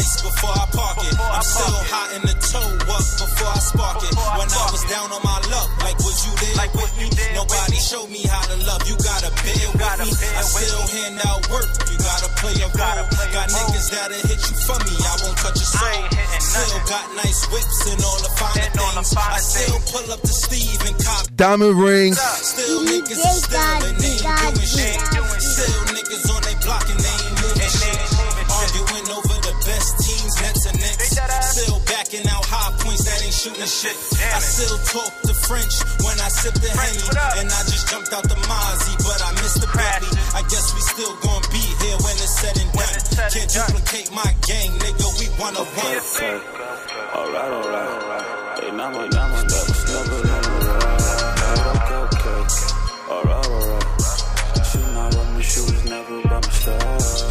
twice before I park it. I'm still hot in the toe up before I spark it. When I was down on my luck, like was you there like with me? Nobody showed me how to love. You gotta bear with me. I still hand out work. You gotta play a role. Got niggas that'll hit you for me. I won't touch a soul. Still got nice whips and all the finer things. I still pull up to Steve and cop. Diamond rings. Still niggas is still and they ain't doing shit. Still Still backing out high points that ain't shooting shit. I still talk the French when I sip the Henny. And I just jumped out the Mozzie, but I missed the Bentley. I guess we still gonna be here when it's said and done. Can't duplicate my gang, nigga. We one of one. Okay. Alright, alright. Hey, now my, now my that was never done right. Okay, okay. Alright, alright. She not with me, she was never by my side.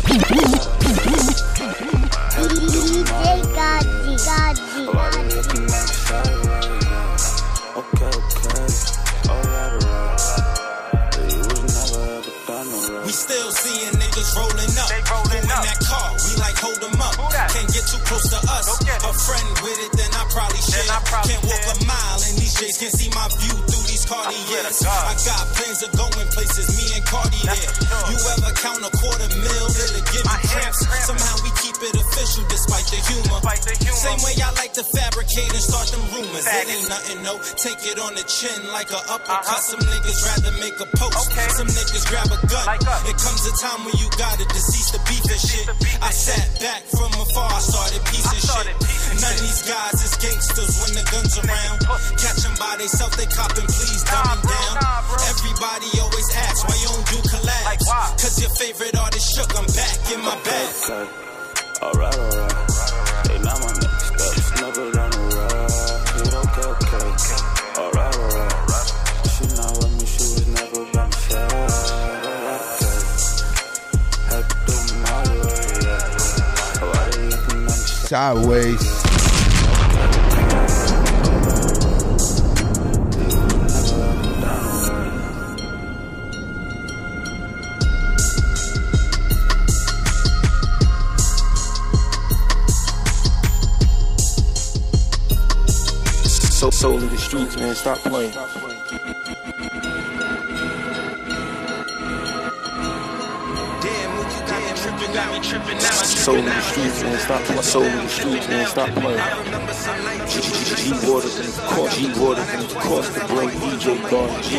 Had to do my way. I didn't looking at me sideways, yeah. Okay, okay. Alright, alright. Yeah, you was never ever done right. We still seeing niggas rolling up. They rolling in that car, we like hold 'em up. Can't get too close to us. A friend with it, then I probably share. Can't walk a mile and these J's can't see my view through these Cartiers. I got plans of going places, me and Cardi there. You ever count a quarter mil, it'll give you cramps. Somehow we keep it official despite the humor. Same way I like to fabricate and start them rumors. It ain't nothing, no. Take it on the chin like a uppercut. Some niggas rather make a post. Some niggas grab a gun. It comes a time when you gotta decease the beef and shit. I sat back from afar, I started piecing shit. None of these guys is gangsters when the guns around. Catch them by theyself, they copping, please dumb me down. Everybody always asks why you don't do collabs. Cause your favorite artist shook, I'm back in my bag. Alright, alright. Hey, now my niggas, that was never done right. Yeah, okay, okay. Alright, alright. She not with me, she was never by my side. Had to do my way. Oh, Sideways. So soul of the streets, man. Stop playing. Soul of the streets, man. Stop playing. Soul of the streets, man. Stop playing. G, G and of course, G water, and of course, the great DJ God G.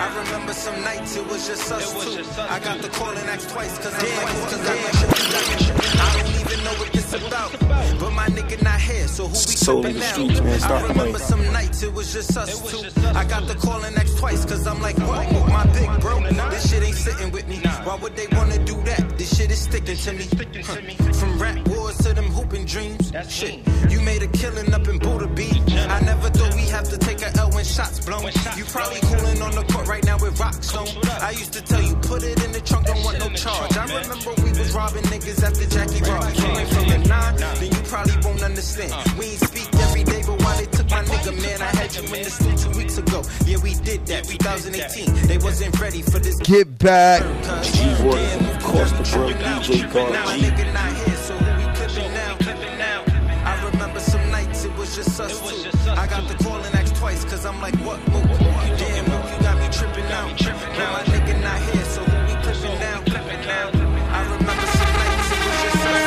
I remember some nights it was just us two. I got the call and asked twice cause I'm like, cause I'm this about. But my nigga not here, so who we Soul of tripping the now? streets, man. Stop I remember playing. some nights it was just us two. I got the call and asked twice cause I'm like, what? My big bro, this shit ain't sitting with me. Why would they wanna do that? This shit is sticking to me. Huh. From rap wars to them hooping dreams. Shit, you made a killing up in Buddha Beach. I never thought we have to take a L when shots blown. You probably cooling on the court right now with with rocks. I used to tell you, put it in the trunk, don't want no charge. I remember we was robbing niggas after Jackie Rock. Came from the nine, then you probably won't understand. We ain't speak every day, but why they took my nigga, man? I had you in the stew two weeks ago. Yeah, we did that, 2018. They wasn't ready for this. Get back. G Water, and of course the bro DJ God nights it was just us two. I got the call and asked twice, cause I'm like, what, what, what? Damn, Mook, you got me tripping out. Now my nigga not here, so who we clipping now? Clipping now. I remember some nights it was just us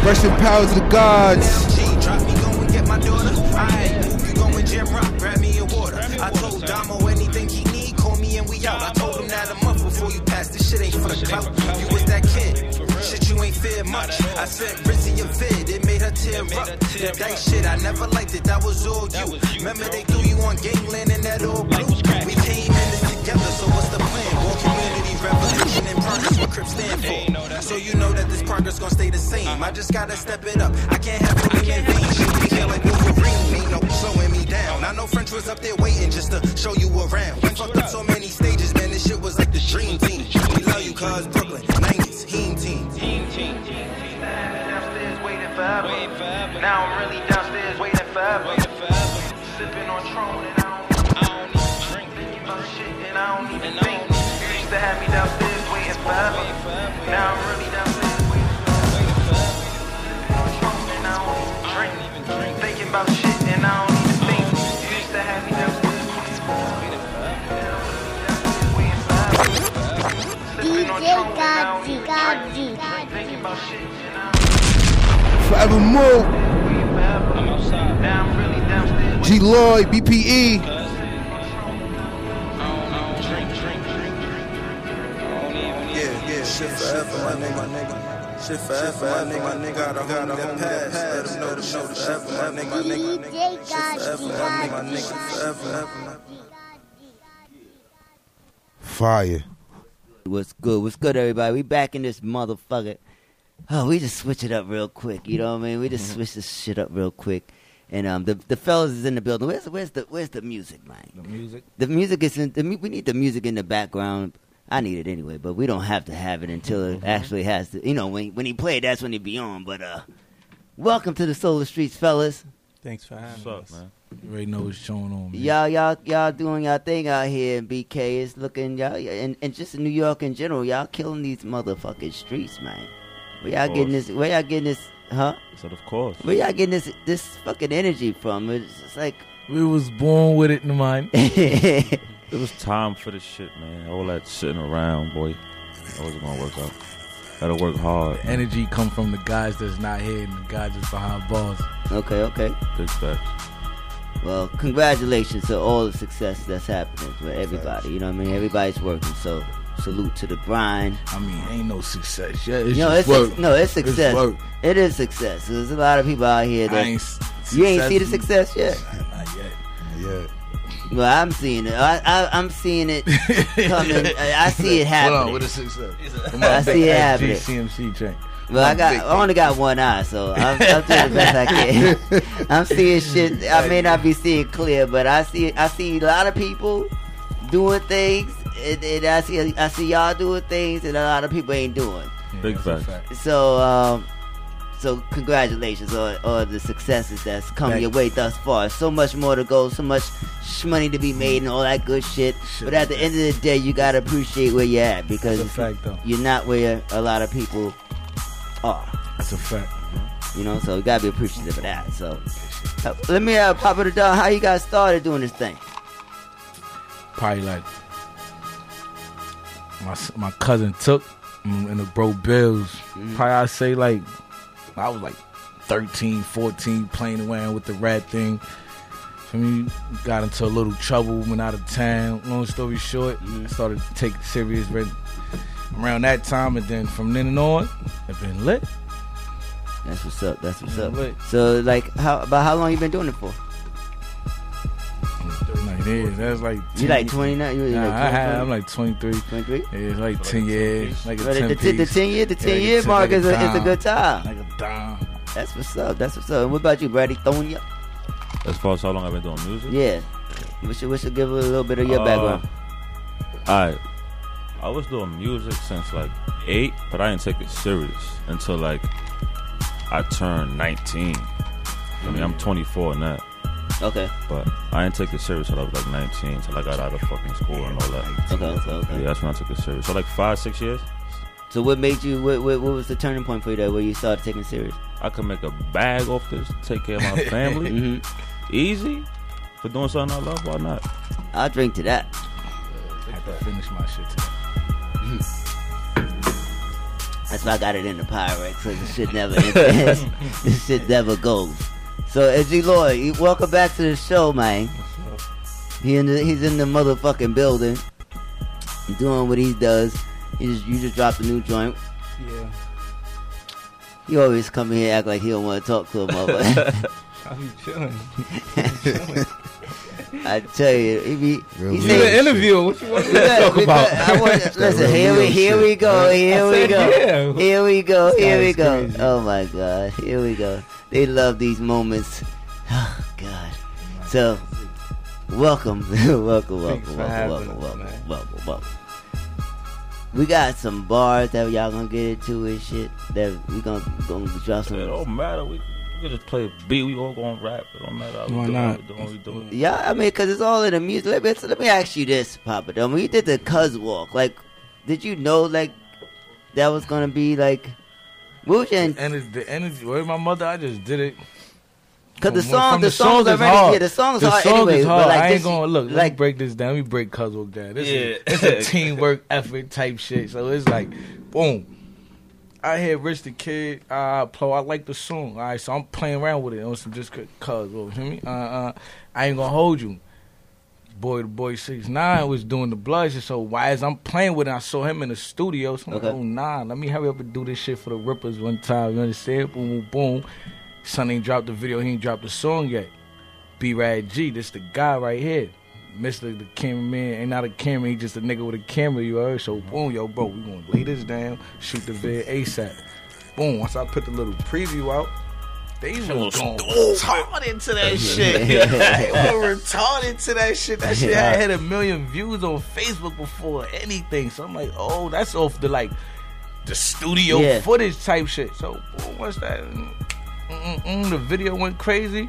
two. Rest in power to the gods. G, drop me, go and get my daughter. Alright, you go and Jim Rock, grab me a water. I told Damo anything he need, call me and we out. I told him that a month before you pass, this shit ain't for the clout. You was that kid, shit you ain't fear much. I sent Rizzy a vid, it made her tear up. The dice shit, I never liked it, that was all you. Remember they threw you on gangland and that all blue. We came in this together, so what's the plan? War community revolution and progress, what Crip stand for. So you know that this progress gonna stay the same. I just gotta step it up. I can't have no in vain. Shit be here like Wolverine, ain't no slowing me down. I know French was up there waiting just to show you around. We fucked up so many stages, man. This shit was like the dream team. We love you, cuz Brooklyn, forever. Now I'm really downstairs waiting forever. Sipping on Tron and I don't, even drink. Thinking about shit and I don't even think. You used to have me downstairs waiting forever. Now I'm really downstairs waiting forever. Sipping on Tron and I don't even drink. Thinking about shit and I don't even think. You used to have me downstairs waiting forever. Now I'm really downstairs waiting forever. Sipping on DJ Tron and I don't Gazi, even Gazi, drink. Thinking about shit Forevermore. I'm outside. Now I'm really downstairs. G Lloyd. BPE. Yeah, yeah, shit forever, my nigga, my nigga. Shit forever, my nigga, my nigga. Got a homie that passed. Let him know the shit forever, my nigga, my nigga. DJ Shit forever, my nigga, my nigga, forever. Fire. What's good? What's good, everybody? We back in this motherfucker. Oh, we just switch it up real quick. You know what I mean? We just switch this shit up real quick. And um, the the fellas is in the building. Where's where's the where's the music, man? The music. The music is in. The, we need the music in the background. I need it anyway, but we don't have to have it until it actually has to. You know, when when he played, that's when he be on. But uh, welcome to the Solar Streets, fellas. Thanks for having What's us. up, man? You already know what's going on, man. Y'all, y'all, y'all doing y'all thing out here in BK. It's looking y'all, and, and just in New York in general, y'all killing these motherfucking streets, man. Where y'all getting this? Where y'all getting this? Huh? I said, of course. Where y'all getting this this fucking energy from? It's just like We was born with it in the mind. It was time for this shit, man. All that sitting around, boy. That wasn't gonna work out. Gotta work hard. man. Energy come from the guys that's not here and the guys that's behind bars. okay, okay. Big facts. Well, congratulations to all the success that's happening for everybody. You know what I mean? Everybody's working, so salute to the grind. I mean, ain't no success yet. It's no, just it's work. no, it's success. work. it is success. There's a lot of people out here that ain't s- you ain't see the success- success yet. Not yet. Yeah. Well, I'm seeing it. I, I, I'm seeing it coming. I, I see it happening. Hold on, what is success? I see it happening. GCMC train. Well, I got. I only got one eye, so I'm, I'm doing the best I can. I'm seeing shit. I may not be seeing clear, but I see. I see a lot of people doing things, and, and I see. I see y'all doing things, and a lot of people ain't doing. Big facts. So, um, so congratulations on, on the successes that's come Thank your way thus far. So much more to go, so much money to be made, and all that good shit. but at the end of the day, you gotta appreciate where you're at because That's a fact, though. you're not where a lot of people are. That's a fact. You know, so you gotta be appreciative of that. So, uh, let me uh, pop it a dog. How you guys started doing this thing? Probably like my my cousin took mm, and the bro Bills. Mm-hmm. Probably I say like I was like 13, 14 playing around with the rat thing. I mean, got into a little trouble, went out of town. Long story short, Mm-hmm. started to take it serious around that time, and then from then on, I've been lit. That's what's up. That's what's up. lit. So, like, how about how long you been doing it for? Like, yeah, that's like You like 29? You Nah, like I had, 20? I'm like 23. 23? Yeah, it's like 10 years. Like a 10 the, the, the 10 year, the 10 like year mark like a is, a, is a good time. Like a dime. That's what's up. That's what's up. What about you, Brady? Throwing you? As far as how long I've been doing music? Yeah. We should, we should give a little bit of your Uh, background. I I was doing music since like eight, but I didn't take it serious until like I turned 19. I mean, I'm 24 now. Okay. But I didn't take it serious until I was like 19, until I got out of fucking school and all that. Okay, okay, okay. Yeah, that's when I took it serious. So like five, six years, So what made you? What, what, what was the turning point for you that where you started taking it serious? I could make a bag off this, take care of my family, Mhm. easy. For doing something I love, why not? I'll drink to that. I had to finish my shit today. That's why I got it in the Pyrex, so the shit never ends. this shit never goes. So, Edgy Lloyd, welcome back to the show, man. He in the, he's in the motherfucking building, doing what he does. You just, you just dropped a new joint. Yeah. You always come in here act like he don't want to talk to a motherfucker. I be chilling. I tell you, he be. Real he real interview. What you want to We got- talk we about? I want, That listen, here we real here we go, here I we go, yeah. here we go, This here guy we go. crazy. Oh my god, here we go. They love these moments. Oh god. So, welcome, welcome, welcome, Thanks welcome, welcome, welcome, welcome, welcome. We got some bars that y'all gonna get into and shit. That we gonna gonna drop some. It don't matter. We, we can just play a beat. We all gonna rap. It don't matter. how we Why do it, not? we do what we do. Yeah, I mean, cause it's all in the music. Let me, let me ask you this, Papa. Though, when you did the Cuz Walk, like, did you know like that was gonna be like, what was your? And it's the energy. Where my mother, I just did it. Cause the song, from the, song's is already, hard. yeah, the song's the hard song anyway. is hard. But like, I ain't this, gonna look. Let like, me break this down. Let me break Cuzzo down. This Yeah. is it's a teamwork effort type shit. So it's like, boom. I hear Rich the Kid, uh, Plo, I like the song. All right, so I'm playing around with it on some just cause, cuz, you feel me? Uh, uh, I ain't gonna hold you. Boy, the boy six nine was doing the blush, so why as I'm playing with it, I saw him in the studio. So I'm Okay. like, oh nah, let me hurry up and do this shit for the Rippers one time. You understand? Boom, boom, boom. Son ain't dropped the video, he ain't dropped the song yet. B Rad G, this the guy right here. Mr. the cameraman ain't not a camera, he just a nigga with a camera, you heard? So boom, yo, bro, we gonna lay this down, shoot the vid ASAP. Boom, once I put the little preview out, they going retarded to that shit. they were retarded to that shit. That shit had hit a million views on Facebook before anything. So I'm like, oh, that's off the like the studio Yeah. footage type shit. So boom, once that mm-mm-mm, the video went crazy,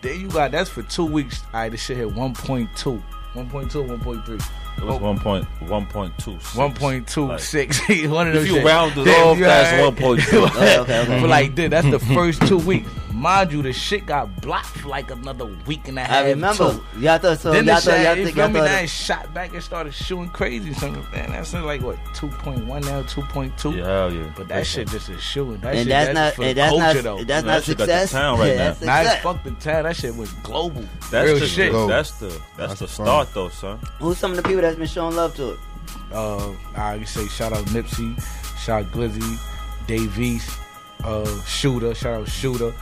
then you got that's for two weeks. All right, this shit hit 1.2. 1.2, 1.3. It was oh. one point one point two. 1.26. One of If those you shit. round it off, that's 1.2. Okay, okay, okay. But like, dude, that's the first two weeks. Mind you, the shit got blocked for like another week and a half. I remember. too. Y'all thought so. then y'all the thought shit, y'all you think feel y'all me? thought. Then it shot back and started shooting crazy. Something, man, that's like what 2.1 now, 2.2. Yeah, hell yeah. But that shit just is shooting. That And shit, that's not- for and the that's not- though. that's not That shit got the success. town right Yeah, now. that's Nah, it's fuck the town. That shit was global. That's Real the shit. That's the that's, That's the fun. start though, son. Who's some of the people that's been showing love to it? Uh, I can say shout out Nipsey, shout out Glizzy, Davies, uh, Shooter, shout out Shooter,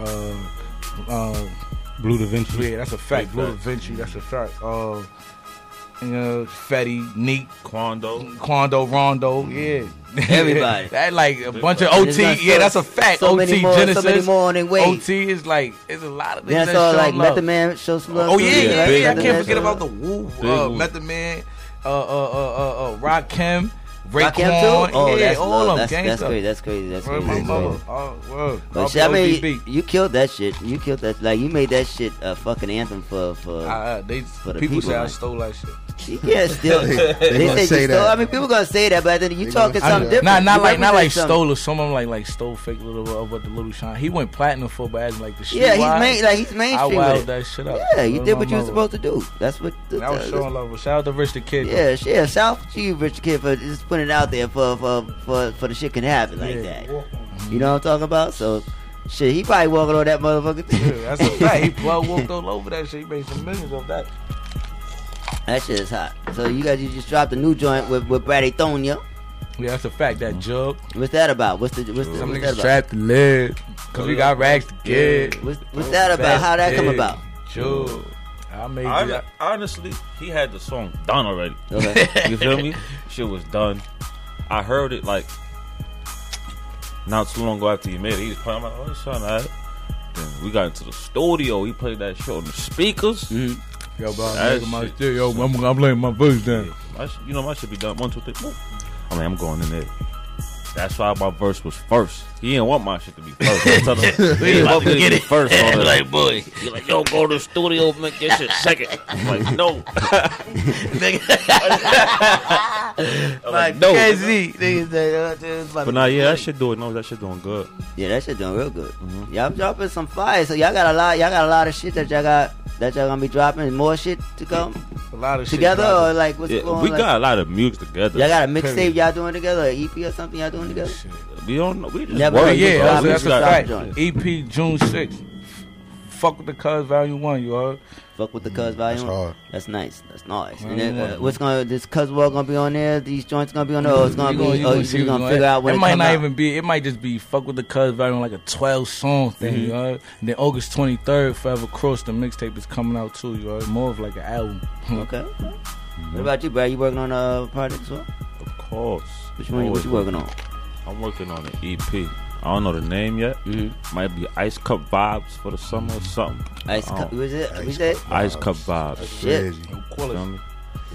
uh, uh, Blue Da Vinci. yeah, that's a fact. Big Blue Da. Vinci, that's a fact. Uh, and, uh, Fetty, Neat, Quando. Quando, Rondo, yeah. Everybody. that like a bunch of fact. OT. gonna Yeah, that's a fact. so OT many more- so many more on their way. OT is like it's a lot of niggas Then I that saw show like love. Method Man show some love. Oh to yeah, yeah, yeah. I can't forget about the Wu, Big uh, Method Man, uh, uh, uh, uh, uh, Rakim, Rakim too? Raekwon, Oh, yeah, that's all love. them That's, that's crazy. That's crazy. That's crazy. That's crazy. Oh, word. But shit, I mean, you killed that shit. You killed that. Like you made that shit a fucking anthem for for. Uh, they for the people, people, say I stole that shit. You can't steal. They- they they say say you stole. that. I mean, people gonna say that, but then you They talking gonna something say different. Nah, not You like not like something. stole or some of them like like stole fake little of what the little shine. He went platinum for, but as like the shit. Yeah, he's wide, main, like he's I mainstream. with wowed that shit up. Yeah, you did what you were supposed to do. That's what. The, That was uh, showing love. Shout out to Rich the Kid. Yeah, yeah. Shout out to you, Rich the Kid, for just putting it out there for for for, for the shit can happen like Yeah. that. You know what I'm talking about? So, shit, he probably walking on that motherfucker. Yeah, that's a fact. He plug walked all over that shit. He made some millions off that. that shit is hot. So you guys, you just dropped a new joint with with Brady Thonia. Yeah, that's a fact. That jug. What's that about? What's the what's, the, Some what's niggas that about? strapped the leg because we got rags to get. What's, what's that about? How that come about? Jug. I made Hon- it. honestly, he had the song done already. Okay. you feel me? Shit was done. I heard it like not too long ago after he made it. He was playing. I'm like, oh, this sound alright. Then we got into the studio. He played that shit on the speakers. Mm-hmm. Yo, bro, That I'm making my shit- shit. Yo, I'm, I'm laying my voice down. I sh- you know my shit be done. One, two, three. Boom. I mean, I'm going in there. That's why my verse was first. He didn't want my shit to be first. I told him, We didn't like, want to get it. first. on the- Like, boy. He like, yo, go to the studio, make this shit second. I'm like, no. I'm like, no. Crazy. Niggas say, oh, dude, But nah, yeah, that shit doing no, that shit doing good. Yeah, that shit doing real good. Mm-hmm. Y'all dropping some fire, so y'all got a lot. Y'all got a lot of shit that y'all got that y'all gonna be dropping. More shit to come. A lot of shit together, dropping. or like what's Yeah, going? we like, got a lot of music together. Y'all got a mixtape y'all doing together, or EP or something y'all doing together. We don't know. We just Never work. heard yeah, that's, that's it, a fact. EP June 6th. Fuck with the cuz volume one, you heard? Fuck with the cuz volume. That's hard. That's nice. That's nice. And then, uh, what's gonna this cuz world gonna be on there? These joints gonna be on there. Or it's gonna You be. gonna- you oh, gonna you see gonna, what's going- figure out when it it, might not out. even be. It might just be fuck with the cuz volume like a twelve song thing. Mhm. You heard? And then August twenty third, Forever Cross, the mixtape is coming out too. You heard? More of like an album. Okay. What about you, Brad? You working on a project as well? Of course. Which one? What you working on? I'm working on an EP. I don't know the name yet. Mm-hmm. Might be Ice Cup Vibes for the summer or something. Ice I Cup- don't- was it- was that- Ice Cup Vibes? Shit. You feel me?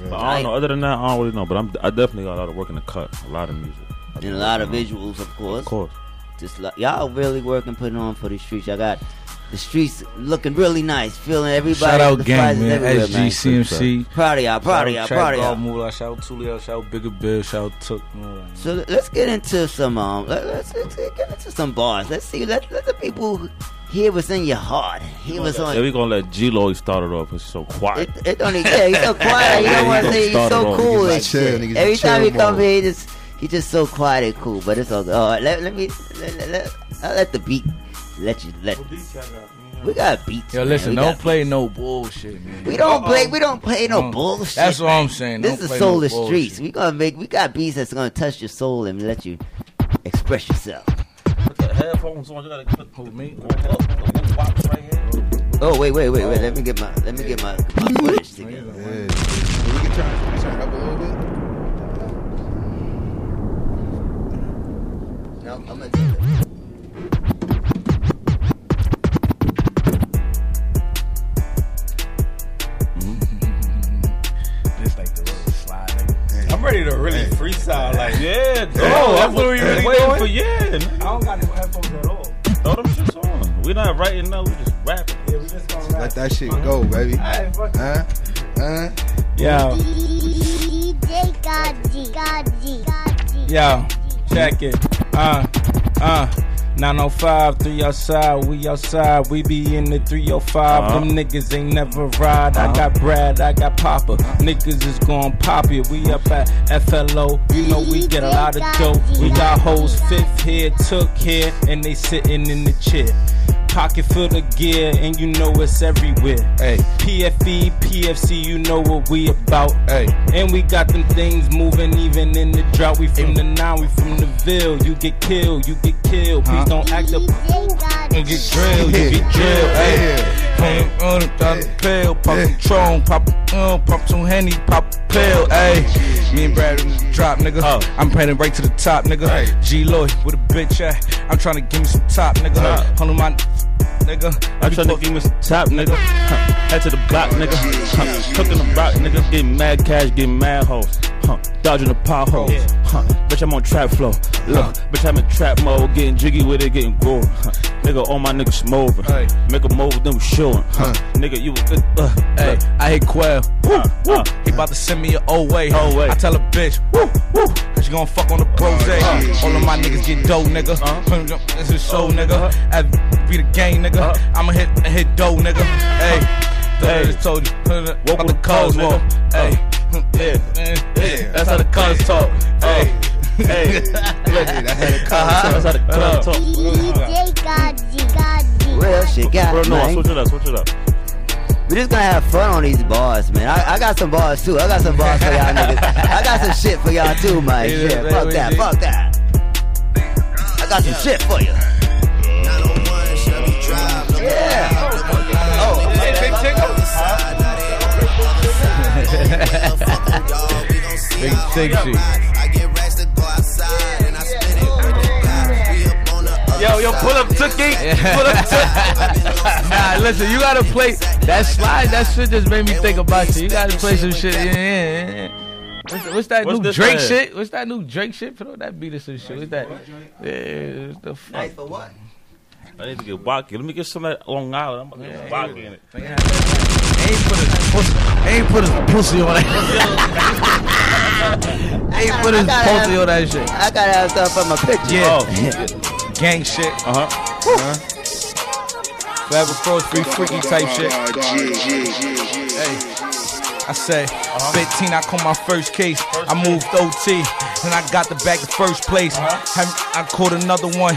But I don't know. Other than that, I don't really know. But I'm, I definitely got a lot of work in the cut. A lot of music. And a lot of visuals, of course. Of course. Just like y'all really working, putting on for the streets. Y'all got the streets looking really nice. Feeling everybody. Shout out the gang, flies is man. everywhere, man. SGCMC. Proud of y'all. Proud of y'all. Proud of y'all. Moolah, shout out Tulio, shout out Bigger Bill, shout out Took. you know, like- So let's get into some um. Let, let's, let's get into some bars. Let's see. Let, let the people hear what's in your heart. Hear what's on. Yeah, we gonna let G Lloyd start it off because he's so quiet. It, it don't even, yeah, he's so quiet. You don't want to say he's so cool and shit. Every time he come here, he just he just so quiet and cool. But it's all good. All right, let, let me let, let, let, I'll let the beat let you let. We got beats. Yo, listen, We don't got play no bullshit, man. We don't play. We don't play no bullshit. That's what. I'm saying. This Don't is play soul no of bullshit. streets. We gonna make. We got beats that's gonna touch your soul and let you express yourself. Put the headphones on. You gotta put Who, me? Oh wait, wait, wait, wait. Let me get my let me get my, my footage together. Yeah. We can turn, turn up a little bit. No, I'm gonna I'm ready to really freestyle. Like, Yeah, oh, dog. that's what we really waiting doing? for. Yeah, I don't got no headphones at all. throw them shits on. We're not writing now. We just rapping. Yeah, we just gonna Let that shit go, baby. Alright, fuck it. Huh? Huh? Yo, DJ God G, Gaji, Gaji. yo, check it. Uh, uh. 905, 3 outside, we outside, we be in the 305. Uh-huh. Them niggas ain't never ride. I got Brad, I got Papa. Niggas is gon' pop it. We up at FLO, you know we get a lot of dope. We got hoes fifth here, took here, and they sitting in the chair. Pocket full of gear, and you know it's everywhere. Hey. PFE, PFC, you know what we about. Hey. And we got them things moving even in the drought. We from the nine, we from the ville. You get killed, you get killed. Please don't act up. You get drilled, you get drilled. Hey. Pump on the dollar pill, pop some Tron, pop, uh, pop some Henny, pop a pill. Hey, me and Brad in the drop, nigga. I'm heading right to the top, nigga. G Lloyd with a bitch at. I'm trying to give me some top, nigga. Hold on, my nigga. I'm trying to give me some top, nigga. Head to the block, nigga. Cooking the rock, nigga. Getting mad cash, getting mad hoes. Huh. Dodging the potholes. Huh. Bitch, I'm on trap flow. Look, bitch, I'm in trap mode. Getting jiggy with it, getting gory. Huh. Nigga, all my niggas smoking. Make a move, then we showing. Huh. Nigga, you was good. Uh, uh, Hey, I hit Quell. Woo, woo. uh. He about to send me an old way. Old way. I tell a bitch, woo, woo. Cause you gon' fuck on the uh, pros. Uh, all of my niggas get dope, nigga. Uh-huh. This is show, uh-huh. nigga. Uh-huh. I be the gang, nigga. Uh-huh. I'ma hit hit dope, nigga. Hey, Hey. Told you. Walk About the with cars, nigga. Hey, Yeah. yeah. That's how the cars talk. Hey. Hey. That's how the Uh-huh. That's how the cars talk. DJ God G, Gaji. Real shit, got Bro, it, no, switch it up, switch it up. We just gonna have fun on these bars, man. I, I got some bars too. I got some bars for y'all niggas. I got some shit for y'all too, man. Yeah, Shit, yeah, fuck that, yeah. fuck that. I got some shit for you. Yeah. Oh, Hey, big tickle. Big tick shit. Yo, yo, pull up Tookie. Pull up Tookie. nah, listen, you gotta play that slide. That shit just made me think about you. You gotta play some shit. Yeah, yeah, yeah. What's, what's that What's new Drake man? shit? What's that new Drake shit? Put on that beat or some shit. What's that? Yeah, it's the fuck. Nice for what? I need to get Waki. Let me get some of that Long Island. I'm gonna get Waki in it. Ain't put his pussy, ain't put his pussy on that. ain't put his I gotta pussy have- on that shit. I gotta have something for my picture. Yeah. Gang shit. Uh huh. Forever cross free freaky type shit. Hey. I say, 15, I caught my first case. I moved OT, and I got the back to first place. Uh-huh. I, I caught another one,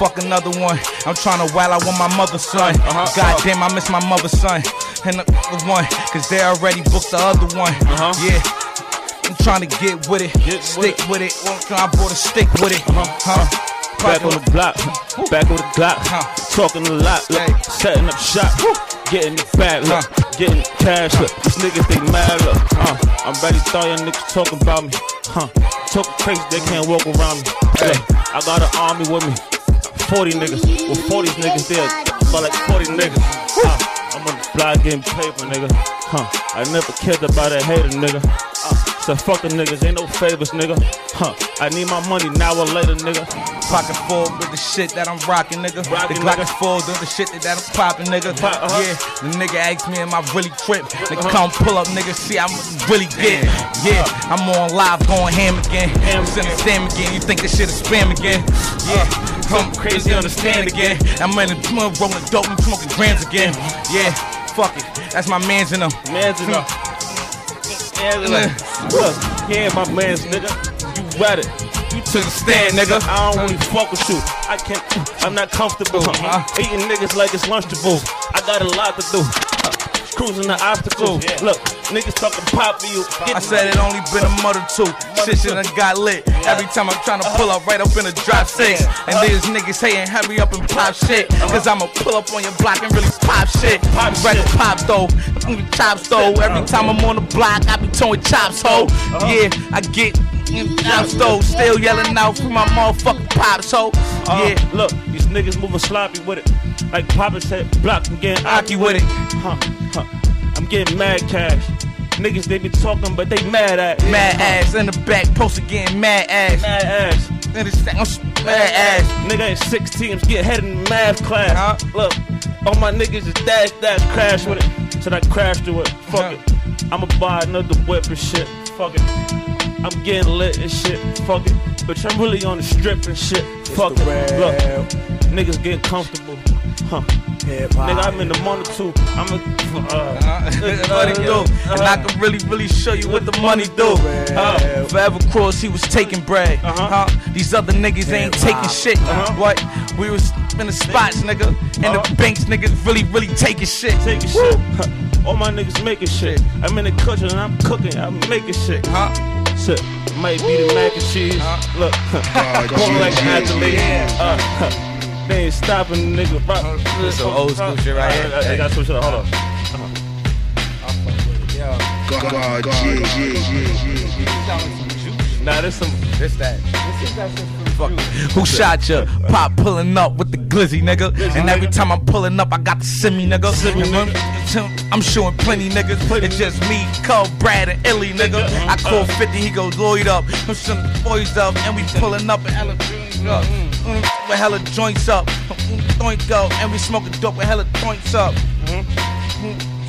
fuck another one. I'm trying to while I want my mother's son. Uh-huh. God damn, I miss my mother's son. And the other one, cause they already booked the other one. Uh-huh. Yeah. I'm trying to get with it, stick with it. I bought a stick with it. Huh? Back on the block, back on the Glock, talking a lot, look, setting up shop, getting the bag, look, getting cash, look, these niggas they mad, look, uh, I'm ready to throw your niggas talking about me, huh, talking crazy, they can't walk around me, look, I got an army with me, 40 niggas, with 40 niggas there, but like 40 niggas, uh, I'm on the block getting paper, nigga, huh, I never cared about a hater, nigga, so fuck the niggas, ain't no favors, nigga, huh, I need my money now or later, nigga, Pocket full with the shit that I'm rocking, nigga. Rockin', the Glock nigga. is full with the shit that, that I'm popping, nigga. Pop, uh-huh. Yeah, the nigga asked me, am I really trip? Nigga, Uh-huh. come pull up, nigga, see I'm really get. Yeah, I'm on live going ham again. I'm sending Sam again. You think this shit is spam again? Yeah, come crazy, understand again. I'm in the I'm rolling dope and smoking grams again. Yeah, fuck it. That's my man's in them. Man's in them. Look, yeah, my man's nigga. You read it. You took a stand, nigga. I don't really fuck with you. I can't. I'm not comfortable. Uh, eating niggas like it's lunchable. I got a lot to do. Uh, cruising the obstacles. Look, niggas talking pop for you. I said it only been a month or two. Shit shit done got lit. Every time I'm trying to pull uh-huh. up right up in a drop six. And uh-huh. these niggas saying hurry up and pop uh-huh. shit. Cause I'ma pull up on your block and really pop shit. Pop Record pop though. Chops though. Every time I'm on the block, I be towing chops ho. Yeah, I get chops though. Still yelling out for my motherfucking pops ho. Uh, Yeah. Look, these niggas moving sloppy with it. Like Papa said, block, I'm getting aki with it. Huh, huh. I'm getting mad cash. Niggas, they be talking, but they mad at Mad ass in the back, post getting mad ass. Mad ass. I'm mad ass. Nigga in six teams, get head in math class. Huh? Look, all my niggas is dash dash crash with it. So I crash through it. Fuck it. I'ma buy another whip and shit. Fuck it. I'm getting lit and shit. Fuck it. Bitch, I'm really on the strip and shit. Fuck it. Look, niggas getting comfortable. Huh. Nigga, I'm in the money too. I'm a. Uh, money do. And I can really, really show you what the money do. Uh, forever cross, he was taking bread. Huh? These other niggas ain't taking shit. What? We was in the spots, nigga. And the banks niggas really, really taking shit. Taking shit. All my niggas making shit. I'm in the kitchen and I'm cooking. I'm making shit. Huh? Shit. Might be the mac and cheese. Look. going like an athlete. Uh, huh. they ain't stopping nigga. Rock. This some old school shit right here. They got some shit. Hold on. God, G, G, G, Nah, this some. This that. Fuck. Who shot ya? Pop pulling up with the glizzy, nigga. And every time I'm pulling up, I got the semi, nigga. I'm- I'm showing plenty niggas. It's just me, Cub, Brad, and Illy, nigga. I call 50, he goes Lloyd up. I'm showing the boys up, and we pulling up and hella joints up. Mm, With hella joints up. Mm, Doink up, and we smoking dope with hella joints up.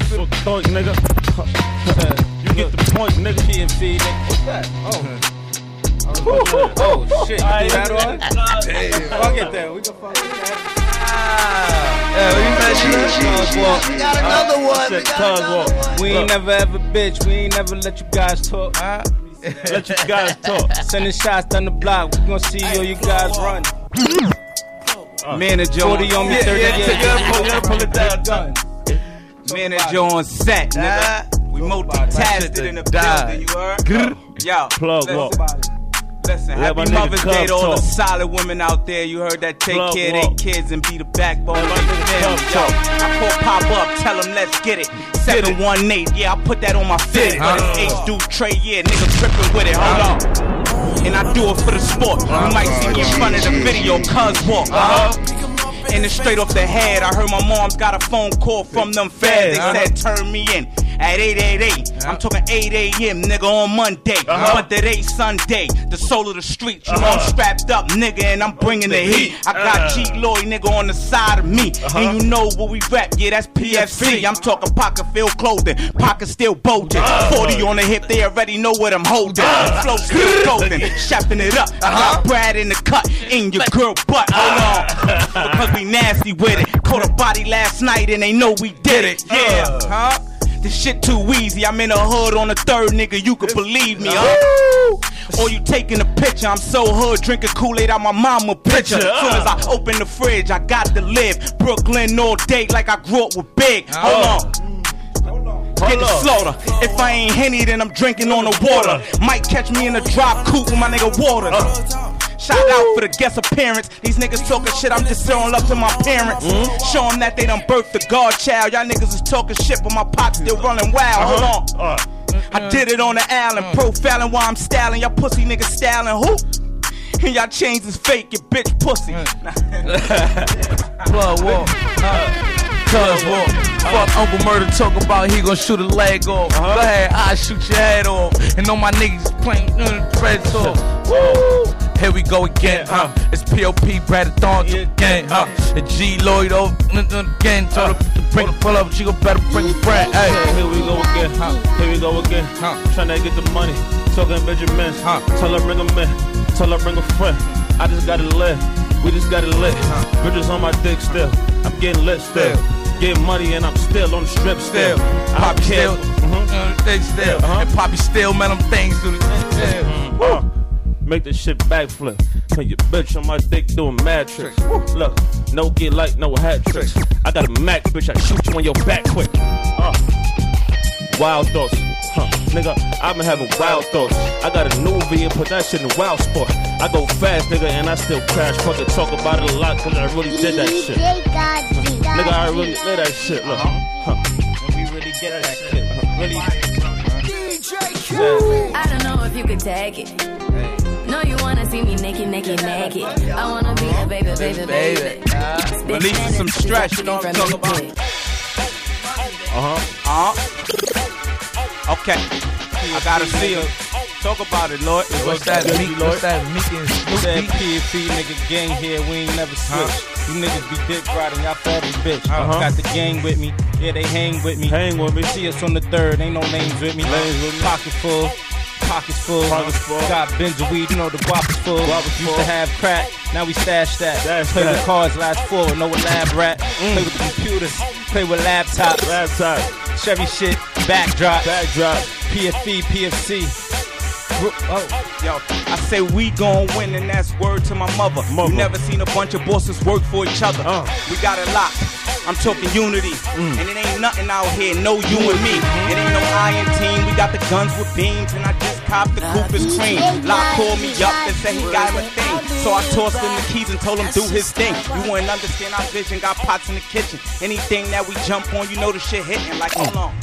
So thunk, nigga. You get the point, nigga. PMC, nigga. What's that? Oh. Oh, shit. You do that on? Damn. Fuck it then. We can fuck with ah. that. Yeah, what you We got ah. another one. We got another one. We ain't never ever bitch. We ain't never let you guys talk. Ah. Let you guys talk. Sending shots down the block. We gonna see yo, you guys run. Uh, Manager 40 on me, Yeah, 30 yeah, yeah, take it, pull it, pull it down, gun. Manager on set, nigga. We multitasking in the building, you heard? Yo, Plug listen, walk. Listen, Let happy Mother's Day to all the solid women out there. You heard that take Plug care of their kids and be the backbone of Let my their nigga family. Yo. I call pop up, tell them let's get it. 718, yeah, I put that on my fit. But it's H dude Trey, yeah, nigga tripping with it. Hold on. And I do it for the sport. You might see me in front of the video, cuz walk. Uh-huh. And it's straight off the head. I heard my mom's got a phone call from them feds. They Uh-huh. said, turn me in. at 888. I'm talking 8 a.m. nigga on Monday, Uh-huh. but today Sunday. The soul of the street, you know Uh-huh. I'm strapped up, nigga, and I'm bringing the heat. I got. G Lloyd, nigga, on the side of me, Uh-huh. and you know what we rap. Yeah, that's PFC. I'm talking pocket filled clothing, pocket still bulging. Uh. 40 on the hip, they already know what I'm holding. Flow still golden, shapping it up. I got Brad in the cut, in your girl butt. Hold on, because we nasty with it. Caught a body last night, and they know we did it. Uh. Yeah, huh? This shit too easy. I'm in the hood on a third, nigga. You could believe me, huh? Or you taking a picture? I'm so hood, drinking Kool Aid out my mama picture. Picture, Soon as uh. I uh. open the fridge, I got to live Brooklyn all day like I grew up with Big. Uh. Hold on. Get the Hold slaughter. If I ain't henny, then I'm drinking on the water. Might catch me in a drop coupe with my nigga water. Shout out for the guest appearance. These niggas talking shit, I'm just showing love to my parents. Mm-hmm. Show them that they done birthed the God child. Y'all niggas is talking shit, but my pops still running wild. Hold uh-huh. on. Uh-huh. I did it on the island, mm. profiling while I'm styling. Y'all pussy niggas styling who? And y'all chains is fake, you bitch pussy. Mm. Plug walk. Uh, cuz walk. Uh. Fuck Uncle Murder talk about he gon' shoot a leg off. Uh-huh. Go ahead, I shoot your head off. And all my niggas playing uh, Fred talk. Woo! Uh, Here we go again, huh? It's POP, Brad Thorn again, huh? And G Lloyd over again. Told her to bring pull up, she gon' better bring a friend. Hey, Here we go again, huh? Here we go again, huh? Tryna get the money, talking Benjamins, huh? Tell her bring 'em in, tell her bring a friend. I just gotta live, we just gotta lit. Bitches on my dick still, I'm getting lit still. Getting money and I'm still on the strip still. Poppy still, Mm-hmm. they still, and Poppy still, man, them things do the. Mm, uh, Make this shit backflip. Put your bitch on my dick doing mad tricks. Look, no get like no hat tricks. I got a Mac, bitch. I shoot you on your back quick. Uh, wild thoughts. Huh, nigga, I've been having wild thoughts. I got a new V and put that shit in wild sport. I go fast, nigga, and I still crash. Fucking talk about it a lot, cause I really did that shit. Nigga, I really did that shit. Look, huh. We really get that shit. Really. DJ I don't know if you could take it. No, you wanna see me naked, naked, naked. I wanna be a baby, baby, baby. Releasing some stress, you know what I'm talking about? Uh-huh. Uh-huh. Okay. I gotta see her. Talk about it, Lord. What's that, Meek? What's that, Meek and Said Snoop? PFC nigga gang here, we ain't never switch. You niggas be dick riding, y'all forever bitch. Uh-huh. Got the gang with me, yeah they hang with me. Hang with me. See us on the third, ain't no names with me. Names with me. Pocket full, pockets full. Pockets full. Got weed, you know the guap is full. Is Used full. to have crack, now we stash that. Stash play that. with cars, last know a lab rat. Play with the computers, play with laptops. Laptop, Chevy shit, backdrop. backdrop. PFE, PFC. Oh, yo, I say we gon' win, and that's word to my mother. Mother. You never seen a bunch of bosses work for each other. Uh. We got it locked. I'm talking unity, Mm. and it ain't nothing out here, no you and me. It ain't no iron team. We got the guns with beams, and I copped the Cooper's cream. Lock called me up and said he got him a thing, so I tossed him the keys and told him do his thing. You wouldn't understand our vision. Got pots in the kitchen. Anything that we jump on, you know the shit hitting. Like hold on.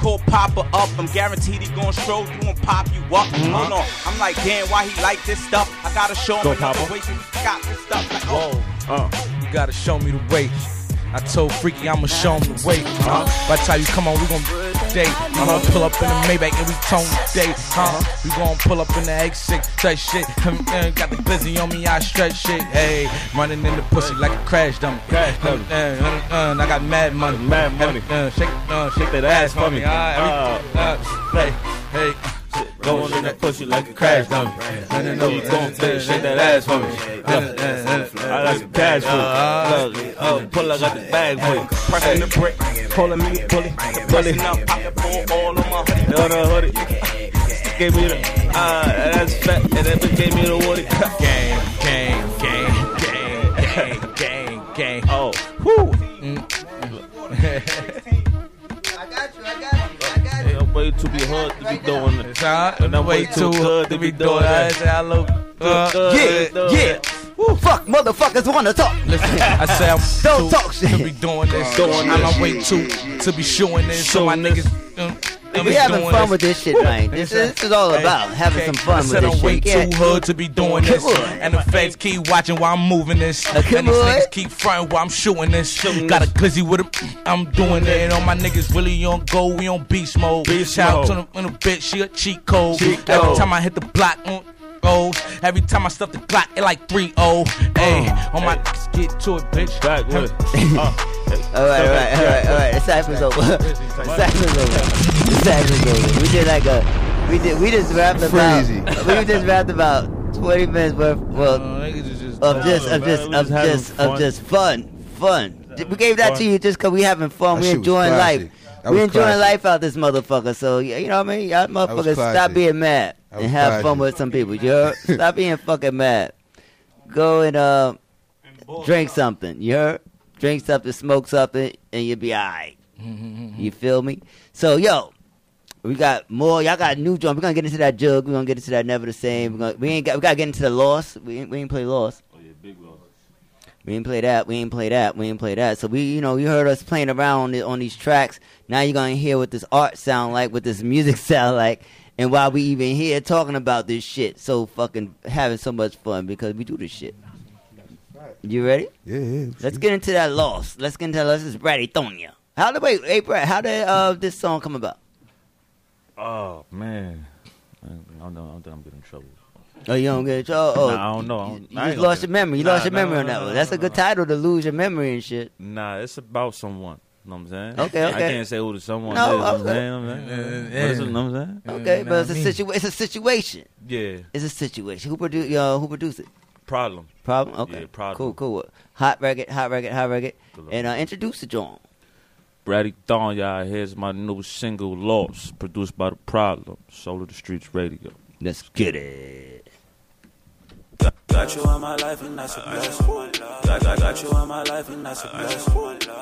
Call Papa up. I'm guaranteed he gon' stroll through and pop you up. Hold on. I'm like, damn, why he like this stuff? I gotta show him Go, another Papa. way he got this stuff. Like, oh. Whoa. Uh, You gotta show me the way. I told Freaky I'ma show him the way. Uh, by the time you come on, we gon' We gon' pull up in the Maybach and we tone date. Huh? We gon' pull up in the X6, stretch shit. Uh, got the glizzy on me, I stretch shit. Hey, running in the pussy like a crash dummy. Crash dummy. Uh, uh, uh, I got mad money. Mad money. Uh, shake, uh, shake that ass for me. Uh, uh, hey, hey. Going in that pussy like a crash dummy. You gon' bitch, shake that ass for me. I got some cash for you. Oh, pull, I got the bag for you. Pressing the brick, calling me a bully. Pressing up, pocket full, all on my hoodie. No, no, hoodie. Gave me the, ah, that's fat, and that bitch gave me the woody. Gang, gang, gang, gang, gang, gang, gang. Oh, whoo. Way too be hood to be doing it. And I'm way too good to be doing that. I look, uh, Good, Yeah, yeah. Woo, fuck, motherfuckers wanna talk. Listen, I say I'm Don't too, talk shit. to be doing this. Doing I'm on way too to be showing this. So my niggas, um, They We having fun this. with this shit, man. This, this is all Hey, about having some fun I with said this I'm way shit. Yeah. too hood to be doing this, and the feds keep watching while I'm moving this, and these niggas keep fronting while I'm shooting this. Shit. We got a glizzy with it, I'm doing it, and all my niggas really on go, we on beast mode. Shout out to the, in a bitch, she a cheat code. Cheat Every time I hit the block. mm, Goes. Every time I stuff the Glock, it like 3 0. Hey, on my niggas get to it, bitch. Back with uh. All right, all right, all right, all right. The cypher's over. The cypher's over. The cypher's over. We did like a, we did, we just rapped about, Crazy. we just rapped about 20 minutes worth, well, of just, of just, we of just having just, of fun. just fun, fun. We gave that to Fun. you just cause we having fun. That we shit was enjoying classic. life. That We was enjoying classic. life out this motherfucker. So you know what I mean? Y'all was motherfuckers stop classic. being mad That and have fun classic. with some people. You heard? Stop being fucking mad. Go and uh, drink something. You heard? Drink something, smoke something, and you'll be alright. You feel me? So yo, we got more. Y'all got new drum. We're gonna get into that jug. We're gonna get into that never the same. We're gonna, we ain't got. We gotta get into the loss. We ain't, we ain't play loss. We ain't play that. We ain't play that. We ain't play that. So we, you know, you heard us playing around on, the, on these tracks. Now you're gonna hear what this art sound like, what this music sound like, and why we even here talking about this shit. So fucking having so much fun because we do this shit. You ready? Yeah, yeah. Let's get into that loss. Let's get into that. This is Brady Tonya. How did wait, hey Brad? How did uh this song come about? Oh, man. I don't know. I don't think I'm getting in trouble. Oh, you don't get it. Oh, oh Nah, I don't know. I don't- You, I you just gonna lost your memory. You Nah, lost your nah, memory nah, on that nah, one. nah, That's a nah, good title to lose your memory and shit. Nah, it's about someone. Know what I'm saying? Okay, I can't say who the someone No, is. Know I'm okay. saying? Know what I'm saying? But it's- know what I'm saying? Okay, but it's a situa- It's a situation. Yeah. It's a situation. Who produce? Uh, who produced it? Problem. Problem. Okay. Yeah, problem. Cool. Cool. Hot record. Hot record. Hot record. And uh, introduce the joint. Brady Thorn, y'all. Here's my new single, Lost, produced by The Problem, Soul of the Streets Radio. Let's get it. Got you in my life and that's a blessing. Got, got, got you in my life and that's a blessing.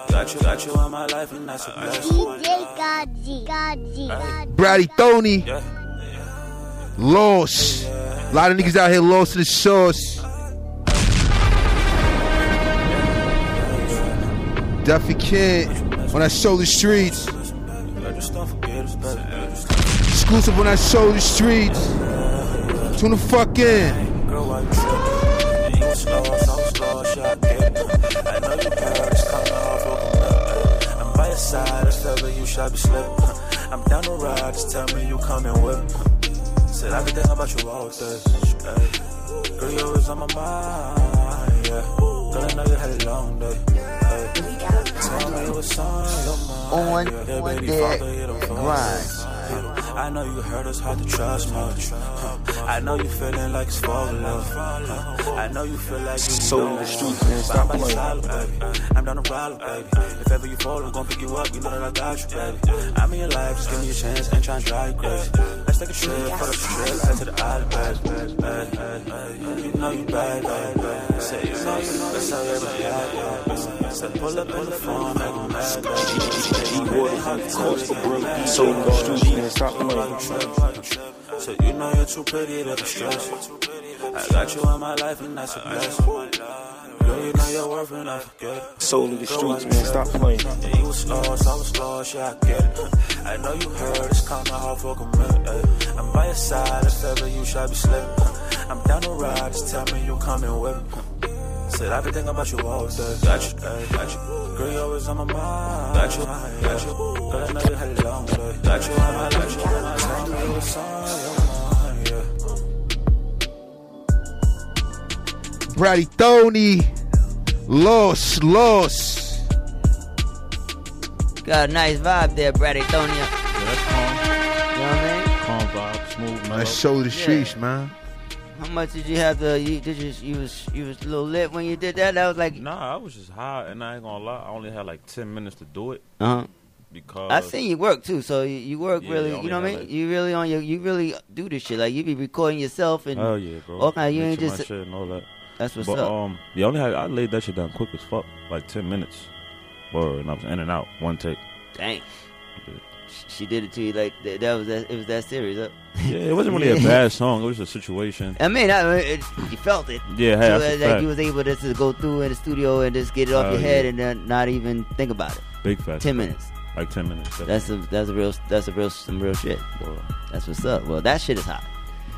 Got you, got you in my life and that's a blessing. DJ God G, Godzi, God G. Brady Tony. Lost. A lot of niggas out here lost to the sauce. Duffy Kid on that Solar Streets. Exclusive on that Solar Streets. Tune the fuck in. Girl, why you tripping? You slow, so slow, shot get it. I know you proud, it's coming off of I'm by your side, I feel that you should be slipping. I'm down the ride, just tell me you coming with. Said I could think about you all day. Ay. Girl, you always on my mind, yeah. Girl, I know you had a long day. ay. Tell me what's on your mind. On yeah, baby, deck father, grind. I know you hurt, it's hard to trust much. Huh. I know you feeling like it's for love. Huh. I know you feel like you Soul in the streets, man, stop playing. side, baby. I'm down the ride, baby. If ever you fall, I'm gonna pick you up. You know that I got you, baby. I'm in your life, just give me a chance. Ain't trying to drive you crazy. Let's a trip, put up the trip, head to the island, baby. Hey, hey, hey. You know you bad, bad, bad. Say you know you, that's how everybody act. Say pull up in the phone, make 'em mad, baby. G-Water, cost the broke. Soul in the streets, man, stop playing. So you know you're too pretty to be stressed. I got you in my life and that's a blessing. Girl, you know you're worth it, I forget. Soul of the streets, man, stop playing. Yeah, you was lost, I was lost, yeah, I get it. I know you heard it's coming hard for a minute. I'm by your side, if ever you should be slipping. I'm down the ride, just tell me you coming with me. Said I've been thinking about you all day. Got you, ay, got you. Girl, you always on my mind. Got you, got you. Girl, I know you had a long day. Got you on my life, tell me what's on your mind, yeah. Brady Tony. Lost, lost. Got a nice vibe there, Brady Tonya. Yeah, that's calm. You know what I mean? Calm vibe, smooth, mellow. That Soul of the Streets, man. How much did you have to? You did you? You was you was a little lit when you did that. That was like. Nah, I was just high, and I ain't gonna lie. I only had like 10 minutes to do it. Uh huh. Because I seen you work too, so you, you work Yeah, really. You know what I mean? like- you really on your. You really do this shit. Like you be recording yourself and. Oh yeah, bro. All kind. You ain't Mixing my just. Shit and all that. That's what's but, up. um, yeah, only I laid that shit down quick as fuck, like 10 minutes, or and I was in and out one take. Dang. She did it to you like that. that was that. It was that serious. Huh? Yeah, it wasn't really a bad song. It was a situation. I mean, I, it, you felt it. Yeah, hey, so, uh, like fact. you was able to, to go through in the studio and just get it off Oh, your head yeah. and then not even think about it. Big fact. Ten minutes. Like ten minutes. That's a that's a real that's a real some real shit. That's what's up. Well, that shit is hot.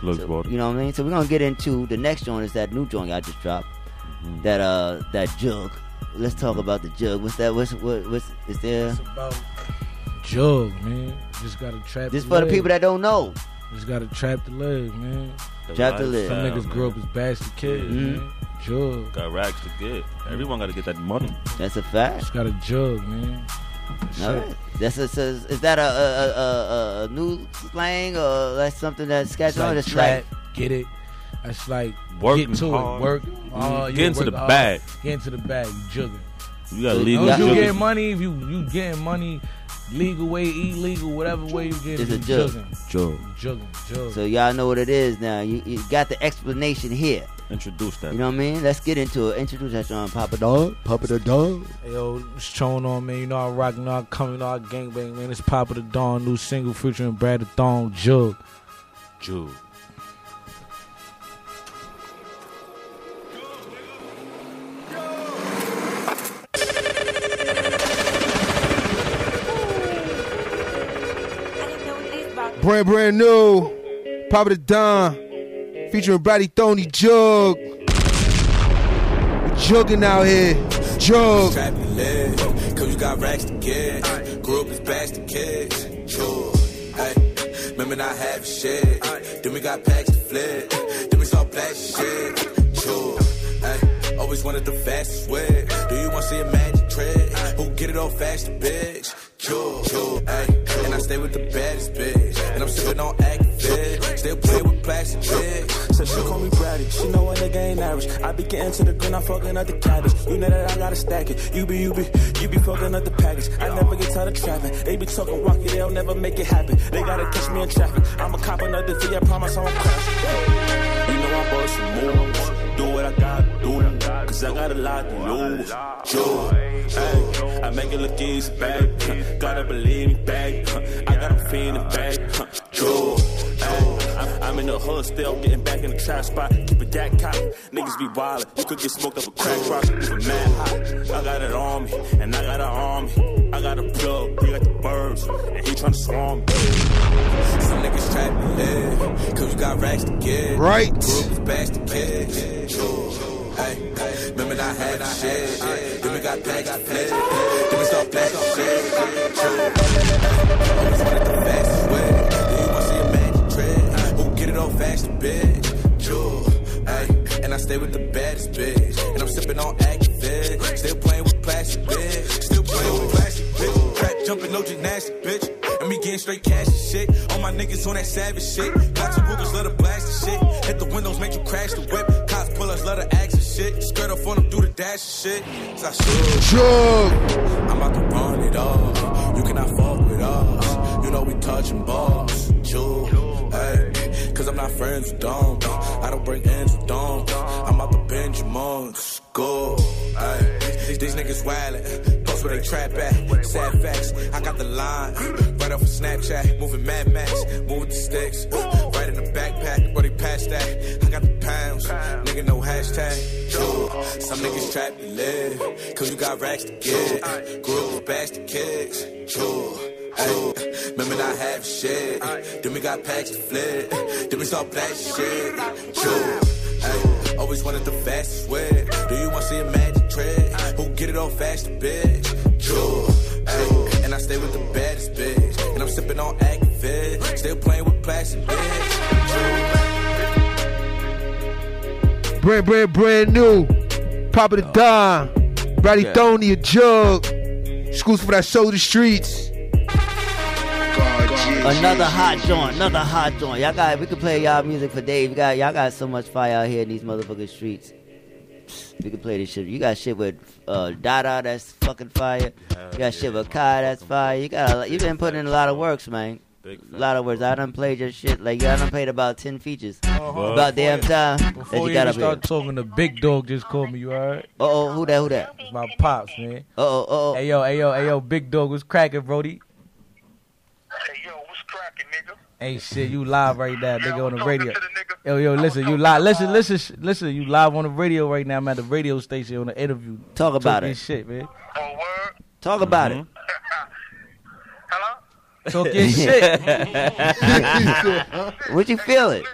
Looks So, water. You know what I mean? So we're gonna get into the next joint. Is that new joint I just dropped? Mm-hmm. That uh that jug. Let's talk about the jug. What's that? What's what? What's is there? about jug, man. Just gotta trap. This for the people that don't know. Just gotta trap the leg, man. Trap the legs. Some Yeah, niggas man. grew up as bastard kids, Mhm. man. Jug. Got racks to get. Everyone got to get that money. That's a fact. Just got a jug, man. All right. That's a, so is that a a, a, a, a new slang or that's something that's It's sketched on? like It's trap, like get it. That's like Working get to hard. it, work. Mhm. Uh, Get into work the hard. bag. Get into the bag. You jugging. You got As legal long as you jugging. getting money, if you you getting money, legal way, illegal, whatever way you get, It's a you jug. Jug. Jugging, jug. So y'all know what it is now. You, you got the explanation here. Introduce that. You know what I mean? Let's get into it. Introduce that on Papa Dog. Papa the Dog. Hey, yo, it's showing on, man. You know I rock, you know I come, you know I gangbang, man. It's Papa the Don, new single featuring Brad the Thong, Jug. Jug. Brand brand new. Papa the Don. Featuring Brady Thony Jug. We're jugging out here. Jug. Cause you got racks to get. Grew up as bastard kids. Sure. Hey, remember not having shit. Then we got packs to flip. Then we saw black shit. Sure. Hey, always wanted the fastest way. Do you want to see a magic trick? Who get it all faster, bitch? Sure. Sure. Hey, and I stay with the baddest bitch. And I'm sipping on Actavis. Still play with plastic chicks. So she call me Brady. She know a nigga ain't average. I be getting to the green, I'm fucking up the cabbage. You know that I gotta stack it. You be, you be, you be fucking up the package. I never get tired of trapping. They be talking rocky, they'll never make it happen. They gotta catch me in traffic. I'm a cop another V, I promise I won't crash. You know I'm busting moves. Do what I gotta do. Cause I got a lot to lose. Sure. Hey, I make it look easy, babe. Gotta believe me, babe. I got a feeling, babe. Sure. Hey, I'm- in the hood still, getting back in the trap spot. Keep it that cop. Niggas be wildin'. You could get smoked up a crack rock. Be mad hot. I got it on me, and I got an army. I got a plug, he got the birds, and he tryna swarm me. Some niggas trap your leg, cause you got racks to get. Right. Grew up as bastard kids. Sure. Hey, hey, remember not having shit. Then we got packs flip. Then we saw black shit. Always wanted the fastest way. Do you want to see a magic trick? Who get it all faster, bitch? Sure. Hey, and I stay with the baddest bitch. And I'm sipping on Actavis. Still playing with plastic, bitch. Still playing with plastic, bitch. Trap jumping, no gymnastic, bitch. And me getting straight cash and shit. All my niggas on that savage shit. Got your Rugas, let her blast the shit. Hit the windows, make you crash the whip. Cops pull us, let her axe shit. Skirt up on them, do the dash and shit. So I should. Jug. I'm about to run it up. You cannot fuck with us. You know we touching balls. Jewel. Hey, cause I'm not friends with them. I don't bring ends with them. I'm out the Benjamin. Go. Hey, these, these niggas wildin'. Post where they trap at. Sad facts. I got the line. Right off of Snapchat. Moving Mad Max. Moving the sticks. Right in the backpack. Bro, they passed that. I got the pounds. Nigga, no hashtag. Some niggas trap to live. Cause you got racks to get. Grew up with bastard kids. Jewel. Hey, remember not have shit. Then we got packs to flip. Then we saw black shit. True. Hey, always wanted the fastest way. Do you want to see a magic trick? Who get it all faster, bitch? True. And I stay with the baddest bitch. And I'm sipping on Actavis. Still playing with plastic, bitch. Brand brand brand new. Papa the Don. Brady Yeah. Thony a Jug. Exclusive for that show the streets. Another hot joint, another hot joint. Y'all got we can play y'all music for days. We got y'all got so much fire out here in these motherfucking streets. We can play this shit. You got shit with uh, Dada that's fucking fire. You got shit with Kai that's fire. You got a lot- you been putting in a lot of works, man. Big A lot of words. I done played your shit. Like I done played about ten features. Uh-huh. About damn time that Before you you got even up here. start talking, the big dog just called me. You alright? Uh oh, who that? Who that? It's my pops, man. Uh oh, uh oh. Hey yo, hey yo, hey yo, big dog was cracking, Brody. Hey yo, what's cracking, nigga? Hey, shit, you live right now, nigga, on the radio. Yo, yo, listen, you live. Listen, listen, sh- listen. You live on the radio right now. I'm at the radio station on the interview. Talk about Talking it. Shit, man. Talk about it. Mm-hmm. Talk shit. what you feeling?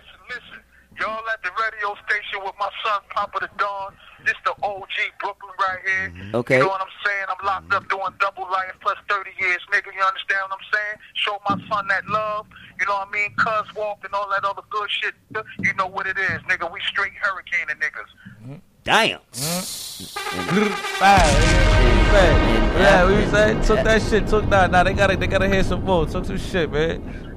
Y'all at the radio station with my son, Papa the Don. This the OG Brooklyn right here. Okay. You know what I'm saying? I'm locked up doing double life plus 30 years, nigga. You understand what I'm saying? Show my son that love. You know what I mean? Cuz walk and all that other good shit. You know what it is, nigga. We straight hurricane niggas. Damn. Yeah, we said took that shit. Took that. Nah, they gotta they gotta hear some more. Took some shit, man.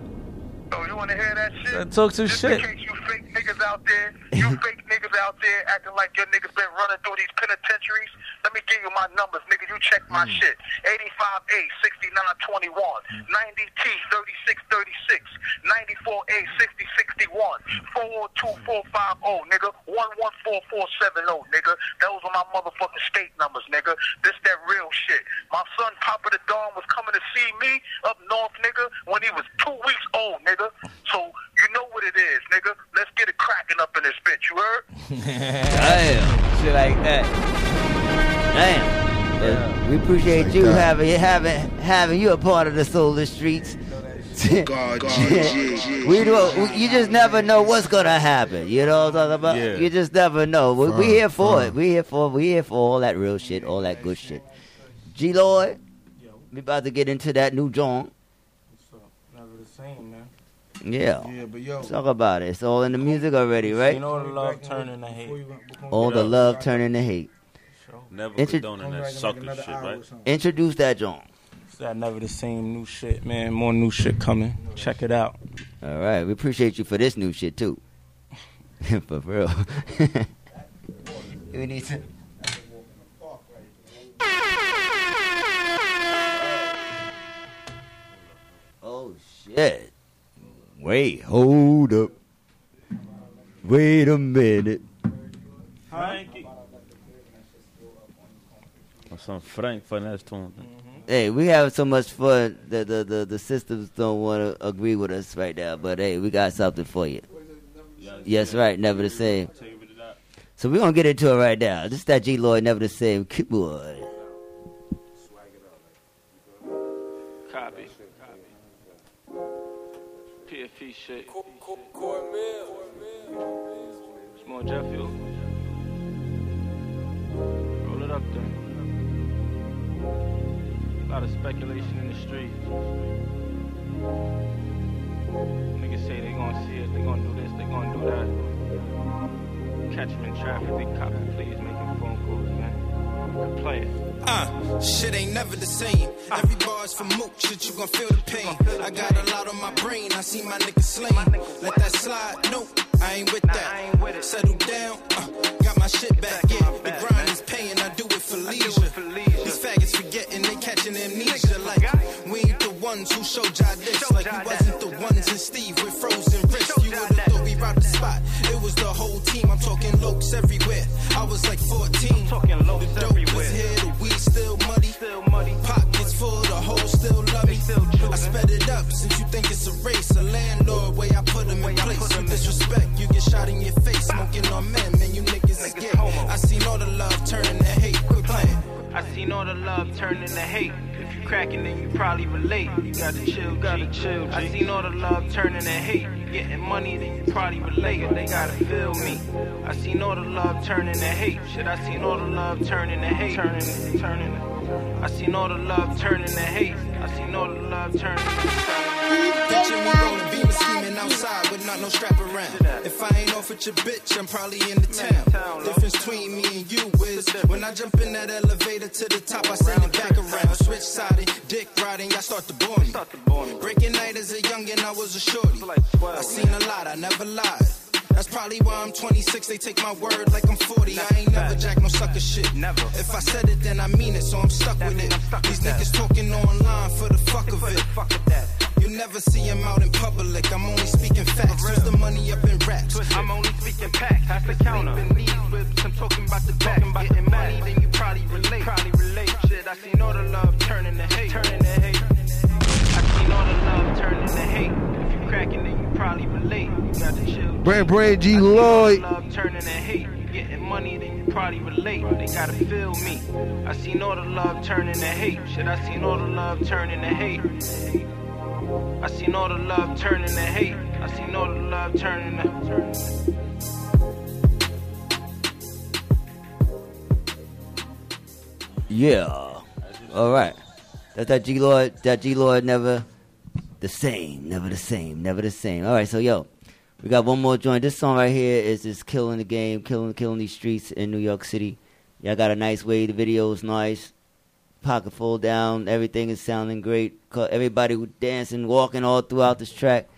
Oh, you wanna hear that shit? Took some Just shit. in case you fake niggas out there, you fake niggas out there acting like your niggas been running through these penitentiaries. Let me give you my numbers, nigga. You check my mm. shit. 85A 6921, 90T 3636, 94A 6061, 402450, nigga. 114470, nigga. Those are my motherfucking state numbers, nigga. This that real shit. My son Papa the Don was coming to see me up north, nigga, when he was two weeks old, nigga. So you know what it is, nigga. Let's get it cracking up in this bitch, you heard? Damn. Shit like that. Damn. Uh, we appreciate like you that. having having having you a part of the soul of the streets. God, G, we do. We, you just never know what's gonna happen. You know what I'm talking about? Yeah. You just never know. We, we here for fine. it. We here for. We here for all that real shit, all that good shit. G Lloyd, we about to get into that new joint. Never the same, man. Yeah. Yeah, but yo- Talk about it. It's all in the music already, right? You know the love turning to hate. All the love turning to hate. Never Intro- condoning that sucker shit, right? Introduce that joint. That never the same new shit, man. More new shit coming. Check it out. All right, we appreciate you for this new shit too. for real. we need to. Oh shit! Wait, hold up. Wait a minute. Frankie. Some Frank finesse tune. Hey, we have so much fun that the, the, the systems don't want to agree with us right now. But hey, we got something for you. Yes, right. Never the same. So we're gonna get into it right now. This is that G Lloyd, never the same. Keyboard. Copy. Small jet fuel. Roll it up there. A lot of speculation in the streets. Niggas say they gonna see it, they gonna do this, they gonna do that. Catch them in traffic, they copy, please making phone calls, man. Quit playing. Uh, shit ain't never the same. Every bar's for mook, shit, you gon' feel the pain. I got a lot on my brain, I see my niggas slain. Let that slide, no, I ain't with that. Settle down, uh, got my shit back, yeah. The grind is paying, I do it for leisure. These faggots forgetting, they catching amnesia. Like, we ain't the ones who showed y'all this. Like, we wasn't the ones in Steve with frozen the whole team, I'm talking lokes everywhere. I was like 14. Talking the dope was here, the weed still muddy. Pockets full, the hole still love me. I sped it up since you think it's a race. A landlord, way I put him in place. You disrespect, you get shot in your face. Smoking on men, man, you niggas is gay. I seen all the love turning to hate. Quit playing. I seen all the love turn into hate. If you cracking, then you probably relate. You gotta chill, gotta chill. I seen all the love turn into hate. You getting money, then you probably relate. They gotta feel me. I seen all the love turn into hate. Shit, I seen all the love turn into hate. Turning, turning. I seen all the love turn into hate. I seen all the love turn. Bitchin', we outside with not no strap around. If I ain't off with your bitch, I'm probably in the town. Difference between me and you is when I jump in that elevator to the top, I send it back around. Switch sided, dick riding, y'all start to bore me. Breaking night as a youngin', I was a shorty. I seen a lot, I never lied. That's probably why I'm 26. They take my word like I'm 40. I ain't never jack no sucker shit. Never. If I said it, then I mean it, so I'm stuck with it. These niggas talking online for the fuck of it. You never see him out in public. I'm only speaking facts. Use the money up in raps. I'm only speaking packs. That's the counter. These whips, I'm talking about the back. About Getting money, then you probably relate. Probably relate. Shit, I seen all the love turning to hate. Turning to hate. I seen all the love turning to hate. If you cracking, then you probably relate. You got to chill. Brand Brand G the Lloyd. love turning to hate. You getting money, then you probably relate. They gotta feel me. I seen all the love turning to hate. Shit, I seen all the love turning to hate. I seen all the love turning to hate. I seen all the love turning to. Yeah. All right. That's that G Lord. That G Lord never the same. Never the same. Never the same. All right. So yo, we got one more joint. This song right here is just killing the game, killing killing these streets in New York City. Y'all got a nice way. The video's nice. Pocket full down. Everything is sounding great. Everybody was dancing, walking all throughout this track.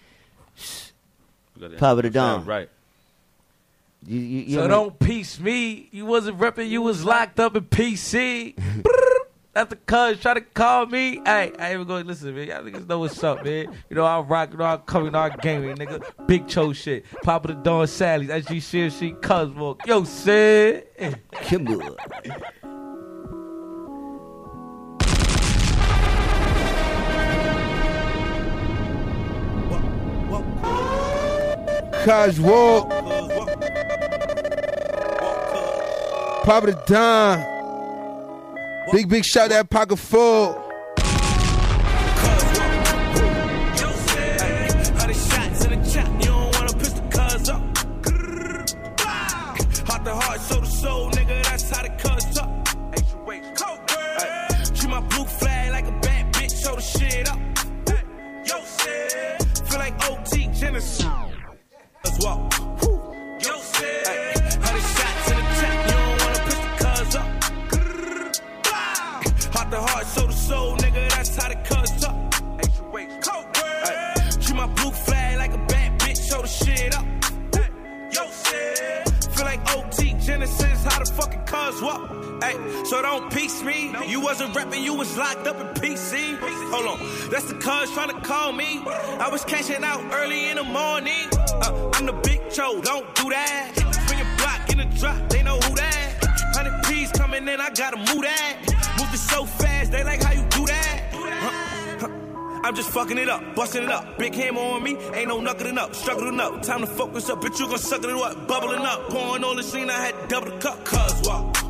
Papa the Don. Right. You, you, you So ever- don't piece me. You wasn't repping. You was locked up in PC. That's the cuz try to call me. Hey, I ain't even going to listen, man. Y'all niggas know what's up, man. You know I rock, you know I come, you know I game, nigga. Big Cho shit. Papa the Don Sally's. SG shit, she cuz walk. Yo, Sid. Kimber. Cuz walk. Papa the Don. Big, big shout that pocket full. So don't piece me. You wasn't rapping, you was locked up in PC. Hold on, that's the cuz trying to call me. I was cashing out early in the morning. Uh, I'm the big Cho, don't do that. Bring your block in the drop, they know who that. 100 P's coming in, I gotta move that. Move it so fast, they like how you do that. I'm just fucking it up, busting it up. Big hammer on me, ain't no knuckling up, struggling up. Time to focus up, bitch, you gon' suck it up. Bubbling up, pouring all the scene, I had double the cup. Cuz walk.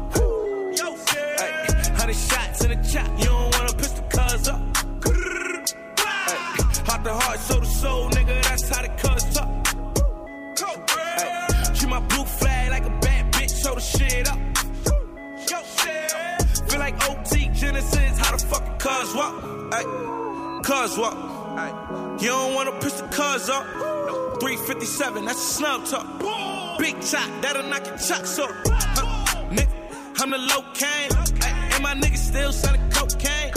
Hundred shots in the chop, you don't wanna piss the cuz up. Heart to heart, soul to soul, nigga, that's how the cuz up. Ay, Treat my blue flag like a bad bitch, show the shit up. Feel like OT Genasis, how the fucking cuz walk. Ay, Cuz walk. Ay, You don't wanna piss the cuz up. 357, that's a snub talk. Big chop, that'll knock your chucks up. Huh, Nigga, I'm the low cane. Ay, And my niggas still selling cocaine.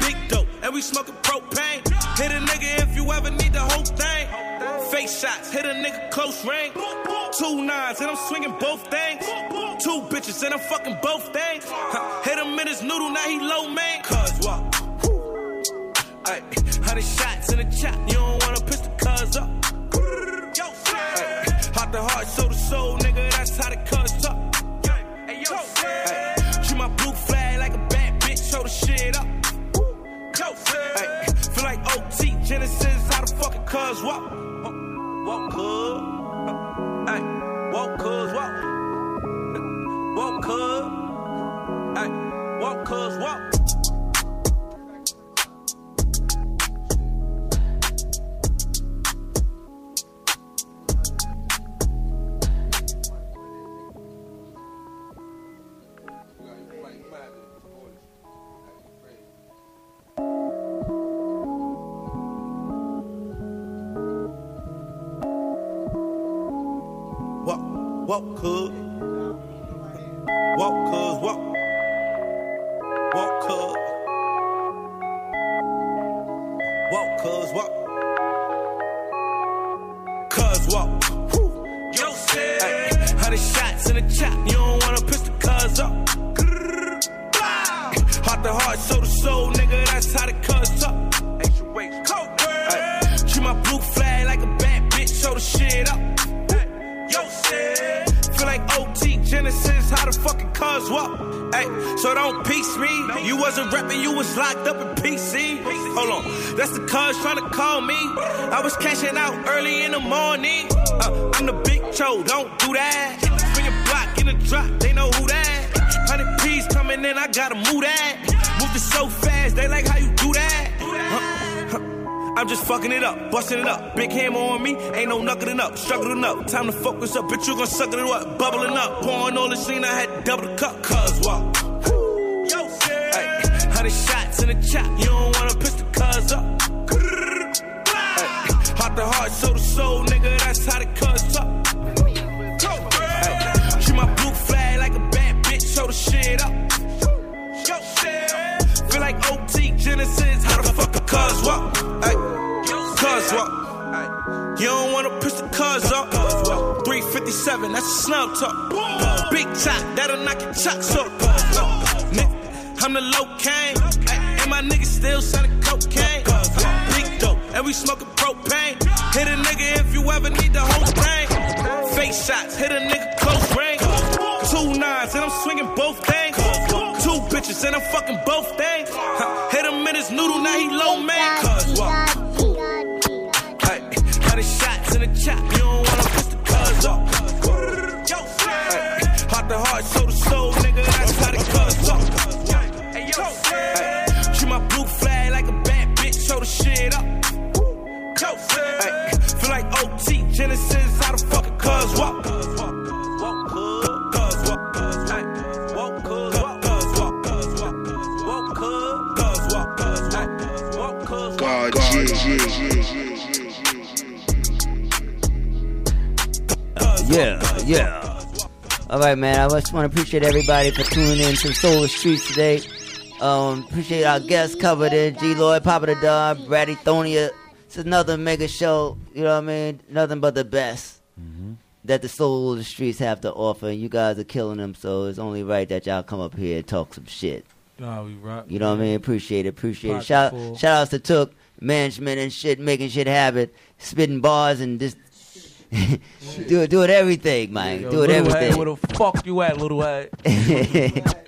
Big dope, and we smoking propane. Hit a nigga if you ever need the whole thing. Face shots, hit a nigga close range. Two nines, and I'm swinging both things. Two bitches, and I'm fucking both things. Hit him in his noodle, now he low man. Cuz walk. Ay, hundred shots in the chop, you don't wanna piss the cuz up. Ay, Heart heart, soul to soul, nigga, that's how the cuz cuz walk. Walk, cuz. Ay, walk, cuz, walk. Walk, cuz. Ay, walk, cuz, walk. Don't do that. Bring your block in the drop, they know who that. 100 P's coming in, I gotta move that. It so fast, they like how you do that. Huh, huh. I'm just fucking it up, busting it up. Big hammer on me, ain't no knuckling up, struggling up. Time to focus up, bitch, you gon' suck it up, bubbling up. Pouring all the scene, I had to double the cup, cuz walk. Hundred shots in the chop, you don't wanna piss the cuz up. Heart to heart, soul to soul, 357, that's a snub talk. Big chop, that'll knock your chucks up. Nigga, I'm the low cane. And my niggas still selling cocaine. Big dope, and we smoking propane. Hit a nigga if you ever need the whole thing. Face shots, hit a nigga close range. Two nines, and I'm swinging both things. Two bitches, and I'm fucking both things. Yeah. All right, man. I just want to appreciate everybody for tuning in to Solar Streets today. Um, appreciate our guests covered in G Lloyd, Papa the Dog, Brady Thonia. It's another mega show. You know what I mean? Nothing but the best that the Soul of the Streets have to offer. And you guys are killing them, so it's only right that y'all come up here and talk some shit. Nah, we rock. You know what I mean? Appreciate it. Appreciate it. Shout shout outs to Took management and shit, making shit happen, spitting bars and just do it, do it everything, man. Yo, do it Little everything. Head, where the fuck you at, little head?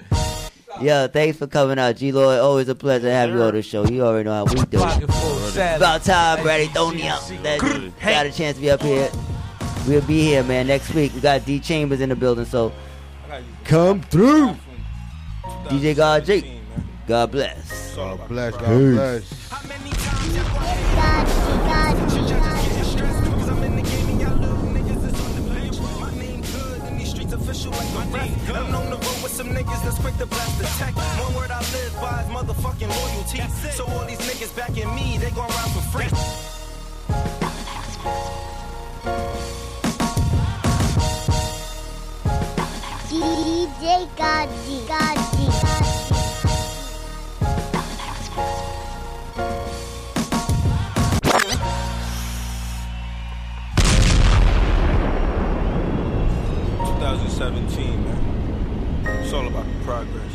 Yo, thanks for coming out, G Lloyd. Always a pleasure to have you on the show. You already know how we do. Pocket full of It's salad. about time, Brady. Don't yell. That got a chance to be up here. We'll be here, man. Next week we got D Chambers in the building, so come through. DJ God Jake. God bless. God bless. God Peace. bless. Official like my name. I'm known to roll with some niggas that's quick to blast the tech. One word I live by is motherfucking loyalty. So all these niggas backing me, they gon' ride for free. DJ God G. Gaji. Man. It's all about the progress.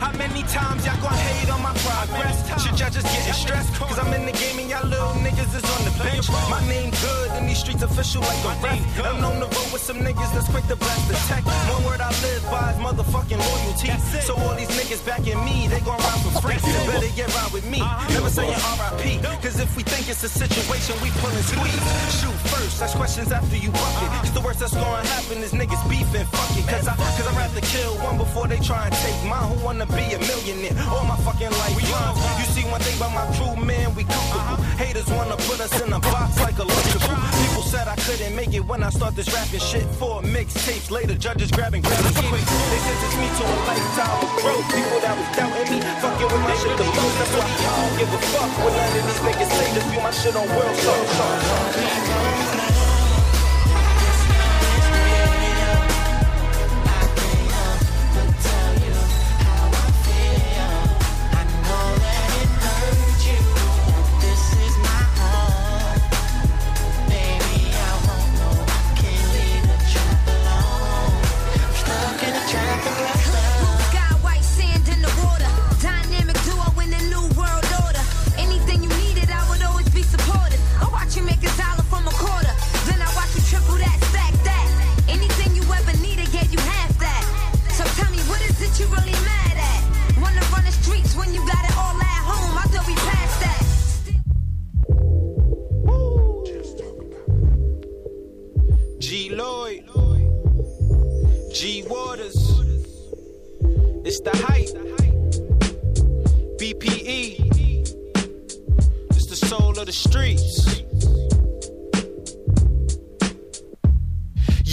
How many times y'all gon' hate on my progress? Should y'all just getting stressed? Cause I'm in the game and y'all little niggas is on the bench. My name good in these streets official like a ref. I'm known to roll with some niggas that's quick to blast the tech. One word I live by is motherfucking loyalty. So all these niggas backing me, they gon' ride for free. Better get right with me. Never saying RIP. Cause if we think it's a situation, we pullin' squeeze. Shoot first, ask questions after you buck it. Cause the worst that's gonna happen is niggas beefing. Fuck it. Cause, I, cause I'd rather kill one before they try and take mine. Who wanna be a millionaire? All my fucking life lines. You see one thing about my crew, man, we comfortable. Haters wanna put us in a box like a lunchable. People said I couldn't make it when I start this rapping shit. Four mixtapes later, judges grabbing grabbing quick. They sentenced me to a lifetime of growth. People that was doubting me, fucking with my shit the most. That's why I don't give a fuck when none of these niggas say this. View my shit on world song. It's the hype. BPE, it's the soul of the streets.